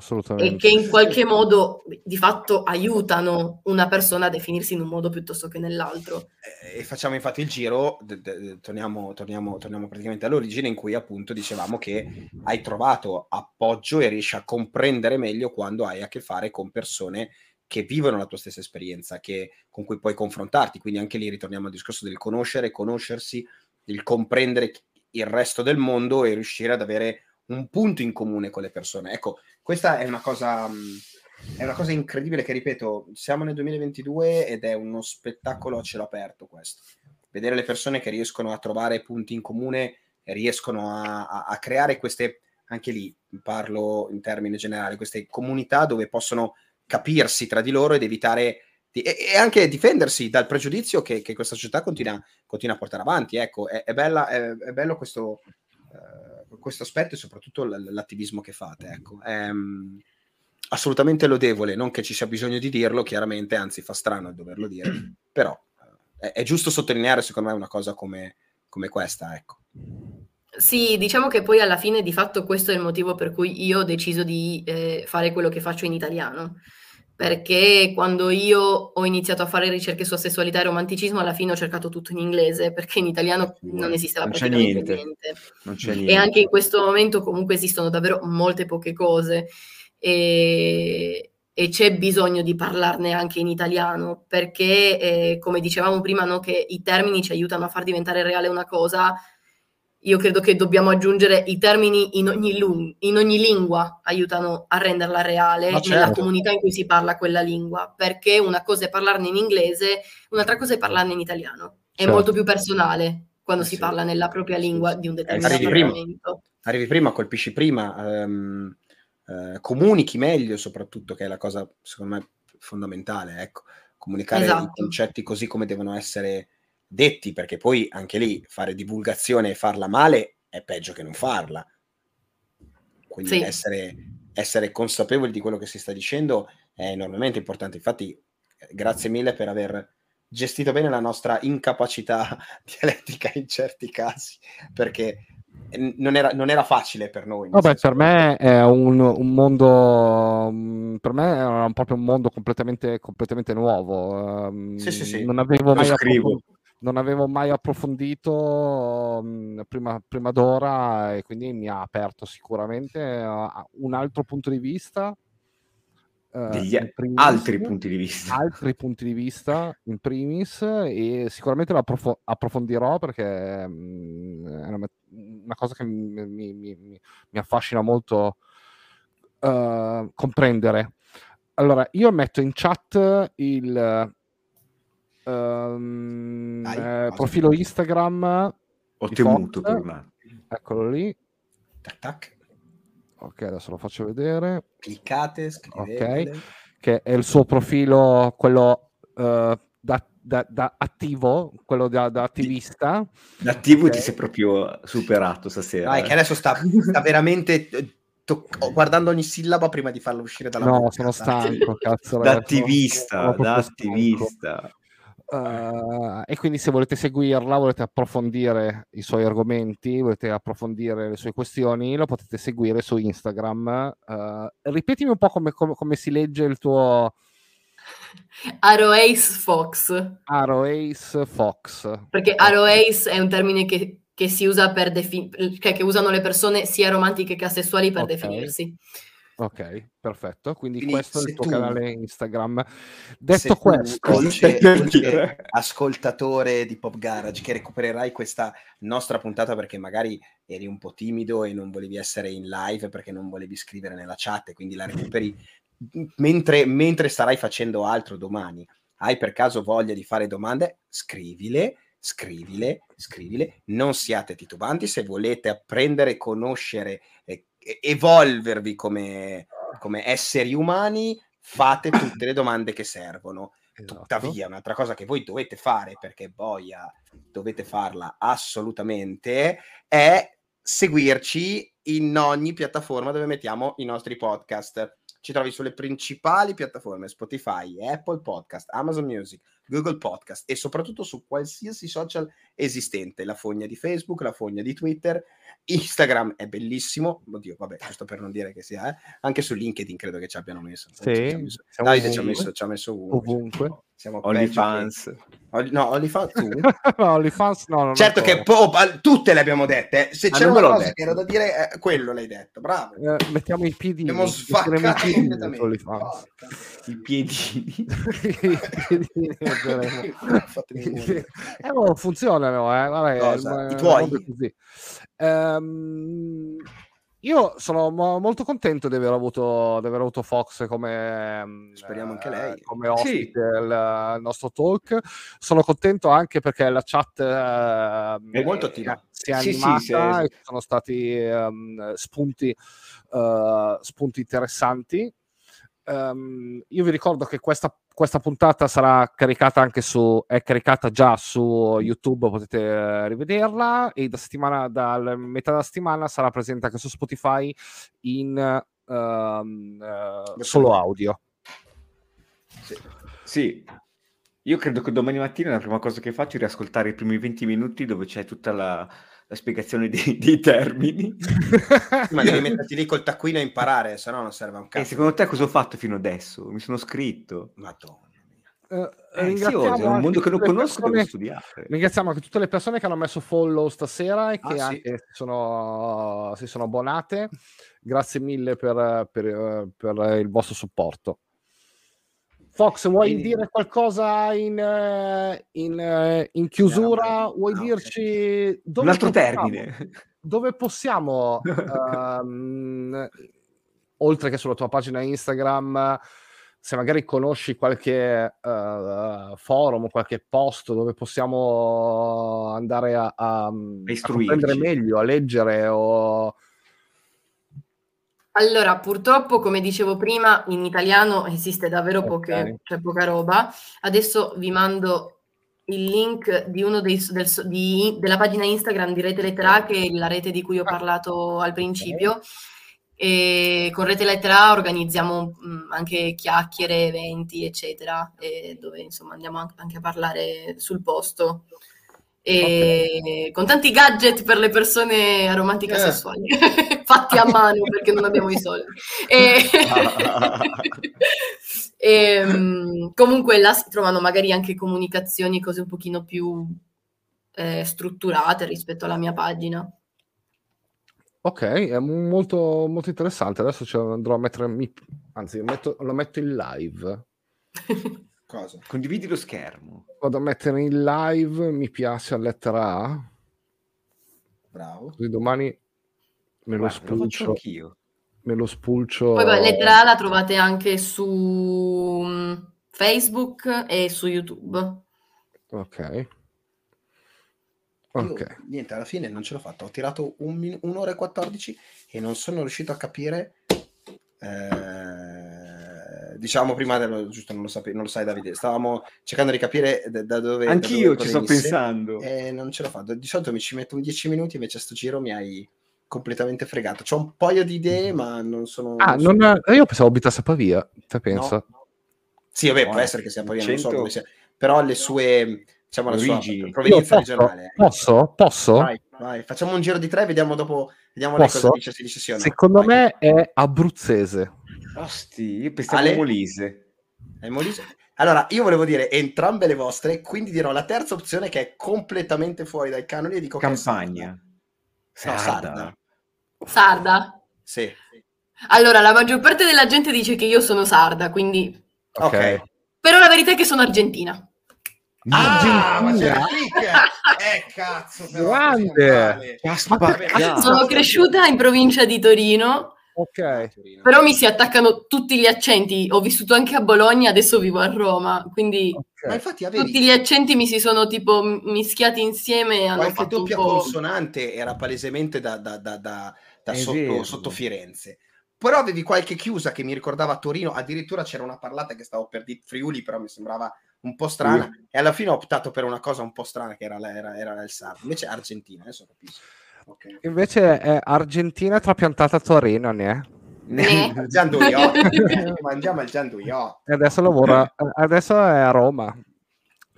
[SPEAKER 1] Assolutamente.
[SPEAKER 4] E che in qualche modo di fatto aiutano una persona a definirsi in un modo piuttosto che nell'altro.
[SPEAKER 2] E facciamo infatti il giro, d- d- torniamo, torniamo, torniamo praticamente all'origine in cui appunto dicevamo che hai trovato appoggio e riesci a comprendere meglio quando hai a che fare con persone che vivono la tua stessa esperienza, che, con cui puoi confrontarti. Quindi anche lì ritorniamo al discorso del conoscere, conoscersi, il comprendere il resto del mondo e riuscire ad avere un punto in comune con le persone. Ecco, questa è una cosa, mm, è una cosa incredibile che, ripeto, siamo nel 2022 ed è uno spettacolo a cielo aperto questo. Vedere le persone che riescono a trovare punti in comune riescono a, a, a creare queste, anche lì parlo in termini generali, queste comunità dove possono capirsi tra di loro ed evitare e, e, anche difendersi dal pregiudizio che, che questa società continua, continua, a portare avanti. Ecco, è, è, bella, è, è bello questo, uh, questo aspetto e soprattutto l'attivismo che fate. Ecco. È um, assolutamente lodevole, non che ci sia bisogno di dirlo, chiaramente, anzi fa strano doverlo dire, però uh, è, giusto sottolineare secondo me una cosa come, come questa. Ecco.
[SPEAKER 4] Sì, diciamo che poi alla fine di fatto questo è il motivo per cui io ho deciso di eh, fare quello che faccio in italiano perché quando io ho iniziato a fare ricerche su sessualità e romanticismo, alla fine ho cercato tutto in inglese, perché in italiano non esisteva non praticamente niente. niente.
[SPEAKER 2] Non c'è niente.
[SPEAKER 4] E anche in questo momento comunque esistono davvero molte poche cose e, e c'è bisogno di parlarne anche in italiano, perché eh, come dicevamo prima, no, che i termini ci aiutano a far diventare reale una cosa, io credo che dobbiamo aggiungere i termini in ogni, lung- in ogni lingua aiutano a renderla reale certo. nella comunità in cui si parla quella lingua, perché una cosa è parlarne in inglese, un'altra cosa è parlarne in italiano. È certo. molto più personale quando eh si sì. parla nella propria lingua di un determinato
[SPEAKER 2] arrivi prima. Arrivi prima, colpisci prima, um, uh, comunichi meglio soprattutto, che è la cosa secondo me fondamentale, ecco, comunicare esatto. i concetti così come devono essere detti, perché poi anche lì fare divulgazione e farla male è peggio che non farla. Quindi sì. essere, essere consapevoli di quello che si sta dicendo è enormemente importante. Infatti, grazie mille per aver gestito bene la nostra incapacità dialettica in certi casi, perché non era, non era facile per noi.
[SPEAKER 1] Vabbè, per me è un, un, mondo, mm, per me era proprio un mondo completamente, completamente nuovo. Sì, sì, sì. Non avevo mai approfondito non avevo mai approfondito um, prima, prima, d'ora e quindi mi ha aperto sicuramente uh, un altro punto di vista
[SPEAKER 3] degli primis, altri punti di vista.
[SPEAKER 1] Altri punti di vista in primis e sicuramente lo approf- approfondirò perché mh, è una, una, cosa che mi, mi, mi, mi affascina molto uh, comprendere. Allora, io metto in chat il um, Dai, eh, profilo Instagram.
[SPEAKER 3] Ho temuto attimo.
[SPEAKER 1] Eccolo lì.
[SPEAKER 2] Tac tac.
[SPEAKER 1] Ok, adesso lo faccio vedere.
[SPEAKER 2] Cliccate, scrivete.
[SPEAKER 1] Ok, che è il suo profilo, quello uh, da, da, da, attivo, quello da, da attivista.
[SPEAKER 3] Da attivo okay. ti sei proprio superato stasera.
[SPEAKER 2] Dai, che adesso sta, sta veramente eh, to- guardando ogni sillaba prima di farlo uscire dalla
[SPEAKER 1] No, bocca. sono stanco, cazzo.
[SPEAKER 3] da attivista, da attivista.
[SPEAKER 1] Uh, e quindi se volete seguirla, volete approfondire i suoi argomenti, volete approfondire le sue questioni, lo potete seguire su Instagram. Uh, ripetimi un po' come, come, come, si legge il tuo...
[SPEAKER 4] Aroace Fox.
[SPEAKER 1] Aroace Fox.
[SPEAKER 4] Perché Aroace è un termine che, che si usa per definire, cioè che usano le persone sia romantiche che asessuali per okay. definirsi.
[SPEAKER 1] Ok, perfetto. Quindi, Quindi questo è il tuo tu, canale Instagram. Detto questo, dolce,
[SPEAKER 2] dolce ascoltatore di Pop Garage, che recupererai questa nostra puntata perché magari eri un po' timido e non volevi essere in live perché non volevi scrivere nella chat, quindi la recuperi mentre, mentre starai facendo altro domani. Hai per caso voglia di fare domande? Scrivile scrivile, scrivile, non siate titubanti, se volete apprendere, conoscere e evolvervi come, come esseri umani, fate tutte le domande che servono. Esatto. Tuttavia, un'altra cosa che voi dovete fare, perché boia, dovete farla assolutamente, è seguirci in ogni piattaforma dove mettiamo i nostri podcast. Ci trovi sulle principali piattaforme Spotify, Apple Podcast, Amazon Music, Google Podcast e soprattutto su qualsiasi social esistente, la fogna di Facebook, la fogna di Twitter Instagram è bellissimo, oddio, vabbè, giusto per non dire che sia, eh. anche su LinkedIn credo che ci abbiano messo.
[SPEAKER 1] Sì,
[SPEAKER 2] ci messo. Davide ci ha messo, ci ha messo uno.
[SPEAKER 1] Ovunque.
[SPEAKER 2] Siamo OnlyFans. Che... No, OnlyFans tu?
[SPEAKER 1] no, OnlyFans no. Non
[SPEAKER 2] certo che po- tutte le abbiamo dette. Se ah, c'è una cosa detto. che era da dire, eh, quello l'hai detto. Bravo.
[SPEAKER 1] Eh, mettiamo i piedi.
[SPEAKER 2] Abbiamo sfaccato completamente.
[SPEAKER 3] I piedini.
[SPEAKER 1] I piedini. eh, oh, funzionano, eh. Vabbè,
[SPEAKER 2] I tuoi?
[SPEAKER 1] Um, io sono mo- molto contento di aver, avuto, di aver avuto Fox come,
[SPEAKER 2] mm, Speriamo anche lei.
[SPEAKER 1] Eh, come ospite sì. al, nostro talk. Sono contento anche perché la chat
[SPEAKER 2] eh, è molto attiva.
[SPEAKER 1] Si è animata sì, sì, e sono stati um, spunti, uh, spunti interessanti. Um, io vi ricordo che questa questa puntata sarà caricata anche su, è caricata già su YouTube, potete eh, rivederla e da settimana, dal metà della settimana sarà presente anche su Spotify in uh, uh, solo audio.
[SPEAKER 3] Sì. sì. io credo che domani mattina la prima cosa che faccio è riascoltare i primi 20 minuti dove c'è tutta la, la spiegazione dei, dei termini.
[SPEAKER 2] Ma devi metterti lì col taccuino a imparare, se no non serve un cazzo.
[SPEAKER 3] E secondo te cosa ho fatto fino adesso? Mi sono scritto.
[SPEAKER 2] Madonna.
[SPEAKER 1] Uh, eh, ringraziamo
[SPEAKER 3] è un mondo che non conosco, persone, devo studiare.
[SPEAKER 1] Ringraziamo anche tutte le persone che hanno messo follow stasera e che ah, anche sì. sono, si sono abbonate. Grazie mille per, per, per il vostro supporto. Fox, vuoi Quindi... dire qualcosa in, in, in chiusura? Vuoi no, dirci
[SPEAKER 3] dove un altro possiamo, termine?
[SPEAKER 1] Dove possiamo, um, oltre che sulla tua pagina Instagram, se magari conosci qualche uh, forum, qualche posto dove possiamo andare a, a, a meglio, a leggere o...
[SPEAKER 4] Allora, purtroppo, come dicevo prima, in italiano esiste davvero poche, okay. cioè poca roba. Adesso vi mando il link di uno dei, del, di, della pagina Instagram di Rete Lettera, che è la rete di cui ho parlato al principio. E con Rete Lettera organizziamo mh, anche chiacchiere, eventi, eccetera, dove insomma andiamo anche a parlare sul posto. E okay. con tanti gadget per le persone aromantiche eh. sessuali fatti a mano perché non abbiamo i soldi e, e um, comunque là si trovano magari anche comunicazioni cose un pochino più eh, strutturate rispetto alla mia pagina
[SPEAKER 1] Ok, è molto, molto interessante. Adesso ce andrò a mettere, anzi, lo metto, lo metto in live.
[SPEAKER 2] Cosa?
[SPEAKER 3] Condividi lo schermo.
[SPEAKER 1] Vado a mettere in live, mi piace a lettera A.
[SPEAKER 2] Bravo.
[SPEAKER 1] Così domani me lo spulcio. Lo anch'io. Me lo spulcio.
[SPEAKER 4] Poi beh, lettera la trovate anche su mm, Facebook e su YouTube.
[SPEAKER 1] Ok.
[SPEAKER 2] Io, niente, alla fine non ce l'ho fatta. Ho tirato un min- un'ora e 14 e non sono riuscito a capire. Eh, diciamo prima, dello, giusto, non lo, sape- non lo sai, Davide. Stavamo cercando di capire da, da dove.
[SPEAKER 3] Anch'io
[SPEAKER 2] da
[SPEAKER 3] dove ci sto pensando.
[SPEAKER 2] E non ce l'ho fatta. Di solito mi ci metto un 10 minuti, invece a sto giro mi hai completamente fregato. C'ho un paio di idee, ma non sono.
[SPEAKER 1] Ah,
[SPEAKER 2] non
[SPEAKER 1] non è... io pensavo abitasse a Pavia. Te pensa?
[SPEAKER 2] No. Sì, vabbè, no, può essere che sia a Pavia, 100... non so come sia. Però le sue diciamo la sua provenienza posso, regionale.
[SPEAKER 1] Posso? Posso?
[SPEAKER 2] Vai, vai, facciamo un giro di tre, vediamo dopo, vediamo cosa dice, si dice sì
[SPEAKER 1] Secondo vai. me è abruzzese.
[SPEAKER 3] Osti, io pensavo Ale? Molise.
[SPEAKER 2] È Molise? Allora, io volevo dire entrambe le vostre, quindi dirò la terza opzione che è completamente fuori dai canoni e dico
[SPEAKER 3] Campagna.
[SPEAKER 2] Sarda. No, sarda.
[SPEAKER 4] Sarda?
[SPEAKER 2] Sì.
[SPEAKER 4] Allora, la maggior parte della gente dice che io sono sarda, quindi...
[SPEAKER 2] Ok. okay.
[SPEAKER 4] Però la verità è che sono argentina.
[SPEAKER 2] Ah, ma c'era Eh, cazzo, però,
[SPEAKER 1] grande.
[SPEAKER 4] Sono cresciuta in provincia di Torino.
[SPEAKER 1] Ok.
[SPEAKER 4] Però mi si attaccano tutti gli accenti. Ho vissuto anche a Bologna, adesso vivo a Roma, quindi
[SPEAKER 2] okay. infatti, avevi...
[SPEAKER 4] tutti gli accenti mi si sono tipo mischiati insieme hanno
[SPEAKER 2] Qualche
[SPEAKER 4] fatto
[SPEAKER 2] doppia
[SPEAKER 4] un po'...
[SPEAKER 2] consonante era palesemente da, da, da, da, da sotto, sotto Firenze però avevi qualche chiusa che mi ricordava Torino, addirittura c'era una parlata che stavo per dire Friuli, però mi sembrava un po' strana uh. e alla fine ho optato per una cosa un po' strana che era, era, era il Sardo, invece Argentina, adesso capisco.
[SPEAKER 1] Okay. Invece è Argentina trapiantata a Torino, ne
[SPEAKER 2] è? Gianduiotto, mangiamo il Gianduiotto.
[SPEAKER 1] E adesso lavora, adesso è a Roma.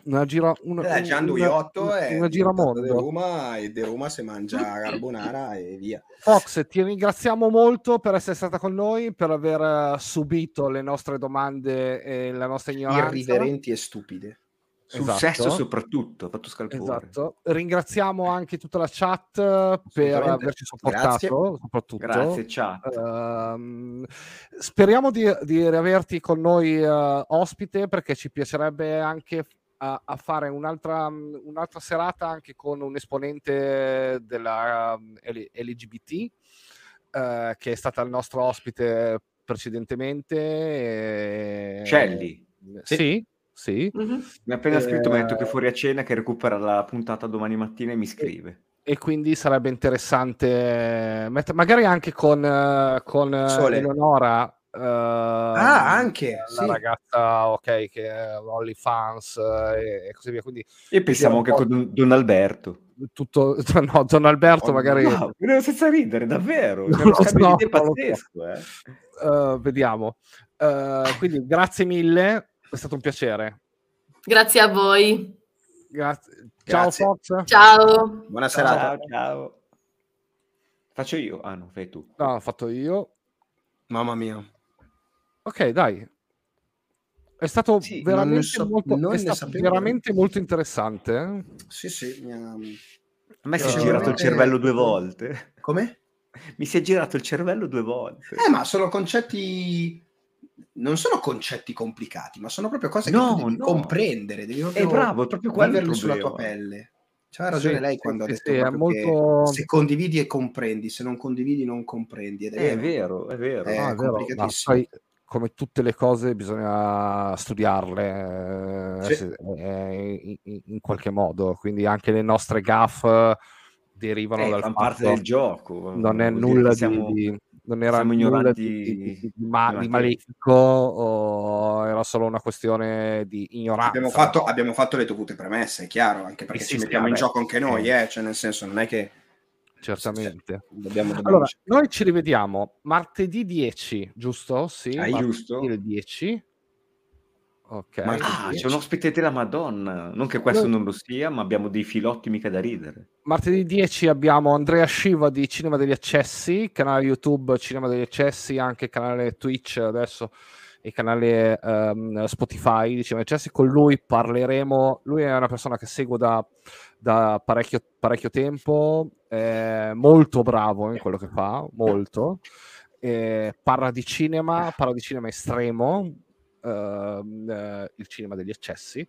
[SPEAKER 1] Una gira, una,
[SPEAKER 2] eh, Gian Duiotto
[SPEAKER 1] una,
[SPEAKER 2] è
[SPEAKER 1] una giramondo
[SPEAKER 2] di Roma e di Roma si mangia carbonara e via.
[SPEAKER 1] Fox, ti ringraziamo molto per essere stata con noi, per aver subito le nostre domande e la nostra ignoranza.
[SPEAKER 2] Irriverenti e stupide.
[SPEAKER 3] Sul esatto. sesso soprattutto, fatto scalpore.
[SPEAKER 1] Esatto. Ringraziamo anche tutta la chat per averci supportato, Grazie. soprattutto.
[SPEAKER 3] Grazie chat.
[SPEAKER 1] Uh, speriamo di, di riaverti con noi uh, ospite perché ci piacerebbe anche a, a fare un'altra, un'altra, serata anche con un esponente della um, LGBT eh, che è stata il nostro ospite precedentemente.
[SPEAKER 3] E... Celli.
[SPEAKER 1] Sì. sì. Sì.
[SPEAKER 3] Mm-hmm. Mi ha appena scritto, mi ha detto che fuori a cena, che recupera la puntata domani mattina e mi scrive.
[SPEAKER 1] E, quindi sarebbe interessante, met- magari anche con, con Eleonora, Uh,
[SPEAKER 2] ah, anche
[SPEAKER 1] la sì. ragazza, ok, che è OnlyFans e, e così via. Quindi,
[SPEAKER 3] e pensiamo anche con Don Alberto.
[SPEAKER 1] Tutto, no, Don Alberto oh, magari.
[SPEAKER 3] No, senza ridere, davvero. È uno scambio so, pazzesco. Eh.
[SPEAKER 1] Uh, vediamo. Uh, quindi grazie mille, è stato un piacere.
[SPEAKER 4] Grazie a voi.
[SPEAKER 1] Grazie. Ciao. Fox.
[SPEAKER 4] Ciao.
[SPEAKER 2] Buona serata.
[SPEAKER 3] Ciao, ciao. Faccio io? Ah no, fai tu.
[SPEAKER 1] No, ho fatto io.
[SPEAKER 2] Mamma mia.
[SPEAKER 1] Ok, dai. È stato sì, veramente, so, molto, è stato veramente molto interessante. Eh?
[SPEAKER 2] Sì, sì. Mi ha...
[SPEAKER 3] A me si è girato veramente... il cervello due volte.
[SPEAKER 2] Come?
[SPEAKER 3] Mi si è girato il cervello due volte.
[SPEAKER 2] Eh, ma sono concetti... Non sono concetti complicati, ma sono proprio cose no, che devi no. comprendere. Devi proprio...
[SPEAKER 3] È bravo, è proprio quello
[SPEAKER 2] sulla tua pelle. C'ha ragione sì, lei quando sì, ha detto sì, molto... se condividi e comprendi, se non condividi non comprendi. Ed
[SPEAKER 3] è, è vero, è vero.
[SPEAKER 1] È, no, è vero. No, poi, come tutte le cose bisogna studiarle sì. eh, in, in, qualche modo, quindi anche le nostre gaff derivano
[SPEAKER 3] eh,
[SPEAKER 1] dal fatto
[SPEAKER 3] parte del gioco.
[SPEAKER 1] Non è nulla siamo, di, non era nulla di, di, di, ma, di, malefico o era solo una questione di ignoranza.
[SPEAKER 2] Abbiamo fatto, abbiamo fatto le dovute premesse, è chiaro, anche perché sì, ci mettiamo in gioco anche noi, eh, cioè nel senso non è che
[SPEAKER 1] certamente. Dobbiamo, dobbiamo allora, noi ci rivediamo martedì 10, giusto? Sì,
[SPEAKER 3] ah, giusto.
[SPEAKER 1] Il 10.
[SPEAKER 3] Ok. Ma ah, c'è un ospite della Madonna. Non che questo non lo sia, ma abbiamo dei filotti mica da ridere.
[SPEAKER 1] Martedì 10 abbiamo Andrea Sciva di Cinema degli Accessi, canale YouTube Cinema degli Accessi, anche canale Twitch adesso e canale um, Spotify di Cinema degli Accessi. Con lui parleremo. Lui è una persona che seguo da, da parecchio, parecchio tempo, è molto bravo in quello che fa, molto. Eh, parla di cinema, parla di cinema estremo, Ehm, eh, il cinema degli eccessi.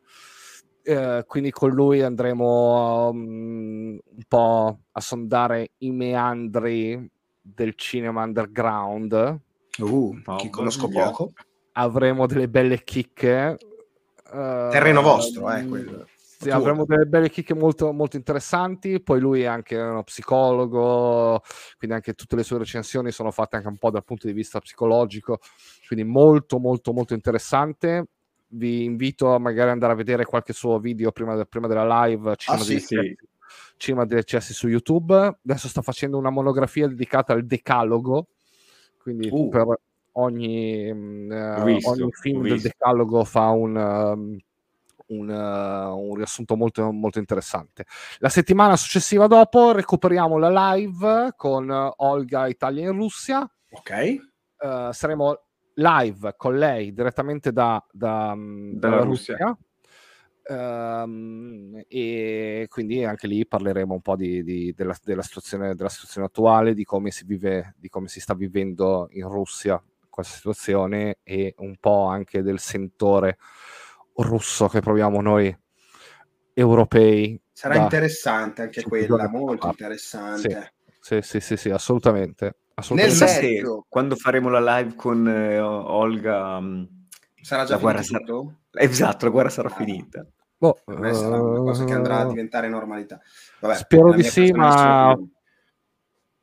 [SPEAKER 1] Eh, quindi con lui andremo um, un po' a sondare i meandri del cinema underground.
[SPEAKER 2] Uh, che conosco poco.
[SPEAKER 1] Avremo delle belle chicche.
[SPEAKER 2] Uh, Terreno vostro, eh, quello.
[SPEAKER 1] Sì, avremo delle belle chicche molto, molto interessanti. Poi lui è anche uno psicologo, quindi anche tutte le sue recensioni sono fatte anche un po' dal punto di vista psicologico. Quindi molto, molto, molto interessante. Vi invito a magari andare a vedere qualche suo video prima, de- prima della live. Cinema, ah, sì, sì. Cinema degli eccessi su YouTube. Adesso sta facendo una monografia dedicata al decalogo. Quindi uh. per ogni, uh, visto, ogni film del decalogo fa un. Um, un, uh, un, riassunto molto, molto interessante. La settimana successiva dopo recuperiamo la live con Olga Italia in Russia.
[SPEAKER 2] Ok.
[SPEAKER 1] Uh, saremo live con lei direttamente da, da, mm, dalla Russia. Russia. Um, e quindi anche lì parleremo un po' di, di, della, della, situazione, della, situazione, attuale, di come si vive, di come si sta vivendo in Russia questa situazione e un po' anche del sentore russo che proviamo noi europei.
[SPEAKER 2] Sarà da... interessante anche quella, molto interessante.
[SPEAKER 1] Sì, sì, sì, sì, assolutamente.
[SPEAKER 3] assolutamente. Nel mezzo, quando faremo la live con eh, Olga,
[SPEAKER 2] mm, sarà già finito
[SPEAKER 3] sarà... Esatto, la guerra sarà ah. finita.
[SPEAKER 2] Boh, uh... sarà una cosa che andrà a diventare normalità.
[SPEAKER 1] Vabbè, Spero di sì, ma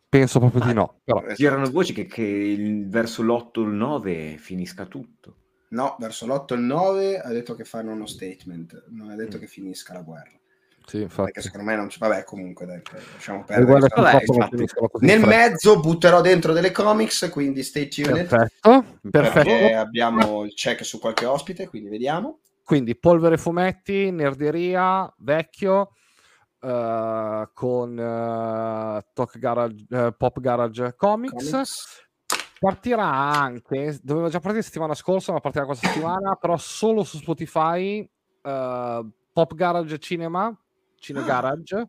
[SPEAKER 1] penso proprio ah, di no.
[SPEAKER 3] Però. Girano voci che, che il, verso l'8 o il 9 finisca tutto.
[SPEAKER 2] No, verso l'8 e il 9 ha detto che fanno uno statement, non ha detto mm. che finisca la guerra.
[SPEAKER 1] Sì, infatti.
[SPEAKER 2] Perché secondo me non c'è. Vabbè, comunque, dai, lasciamo perdere. Vabbè, Nel mezzo butterò dentro delle comics, quindi stay tuned.
[SPEAKER 1] Perfetto. Perfetto.
[SPEAKER 2] abbiamo il check su qualche ospite, quindi vediamo.
[SPEAKER 1] Quindi polvere fumetti, nerderia, vecchio. Uh, con uh, Talk Garage, uh, Pop Garage Comics. Comics partirà anche, doveva già partire settimana scorsa, ma partirà questa settimana, però solo su Spotify, uh, Pop Garage Cinema, Cine ah. Garage.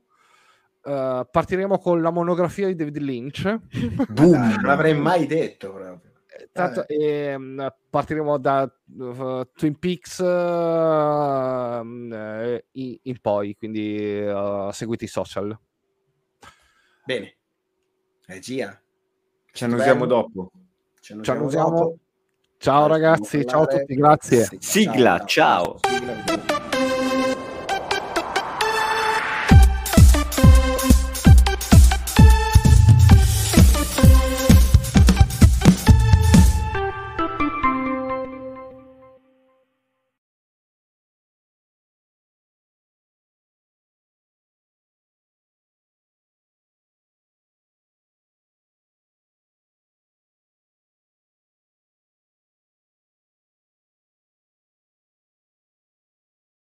[SPEAKER 1] Uh, partiremo con la monografia di David Lynch.
[SPEAKER 2] Boom, non l'avrei mai detto proprio.
[SPEAKER 1] Eh, tanto, e, um, partiremo da uh, Twin Peaks uh, in, in, poi, quindi seguite i social.
[SPEAKER 2] Bene. Regia.
[SPEAKER 3] Ci annusiamo dopo.
[SPEAKER 1] Ci annusiamo. Ciao ragazzi, ciao a tutti, grazie.
[SPEAKER 3] Sigla, ciao. ciao.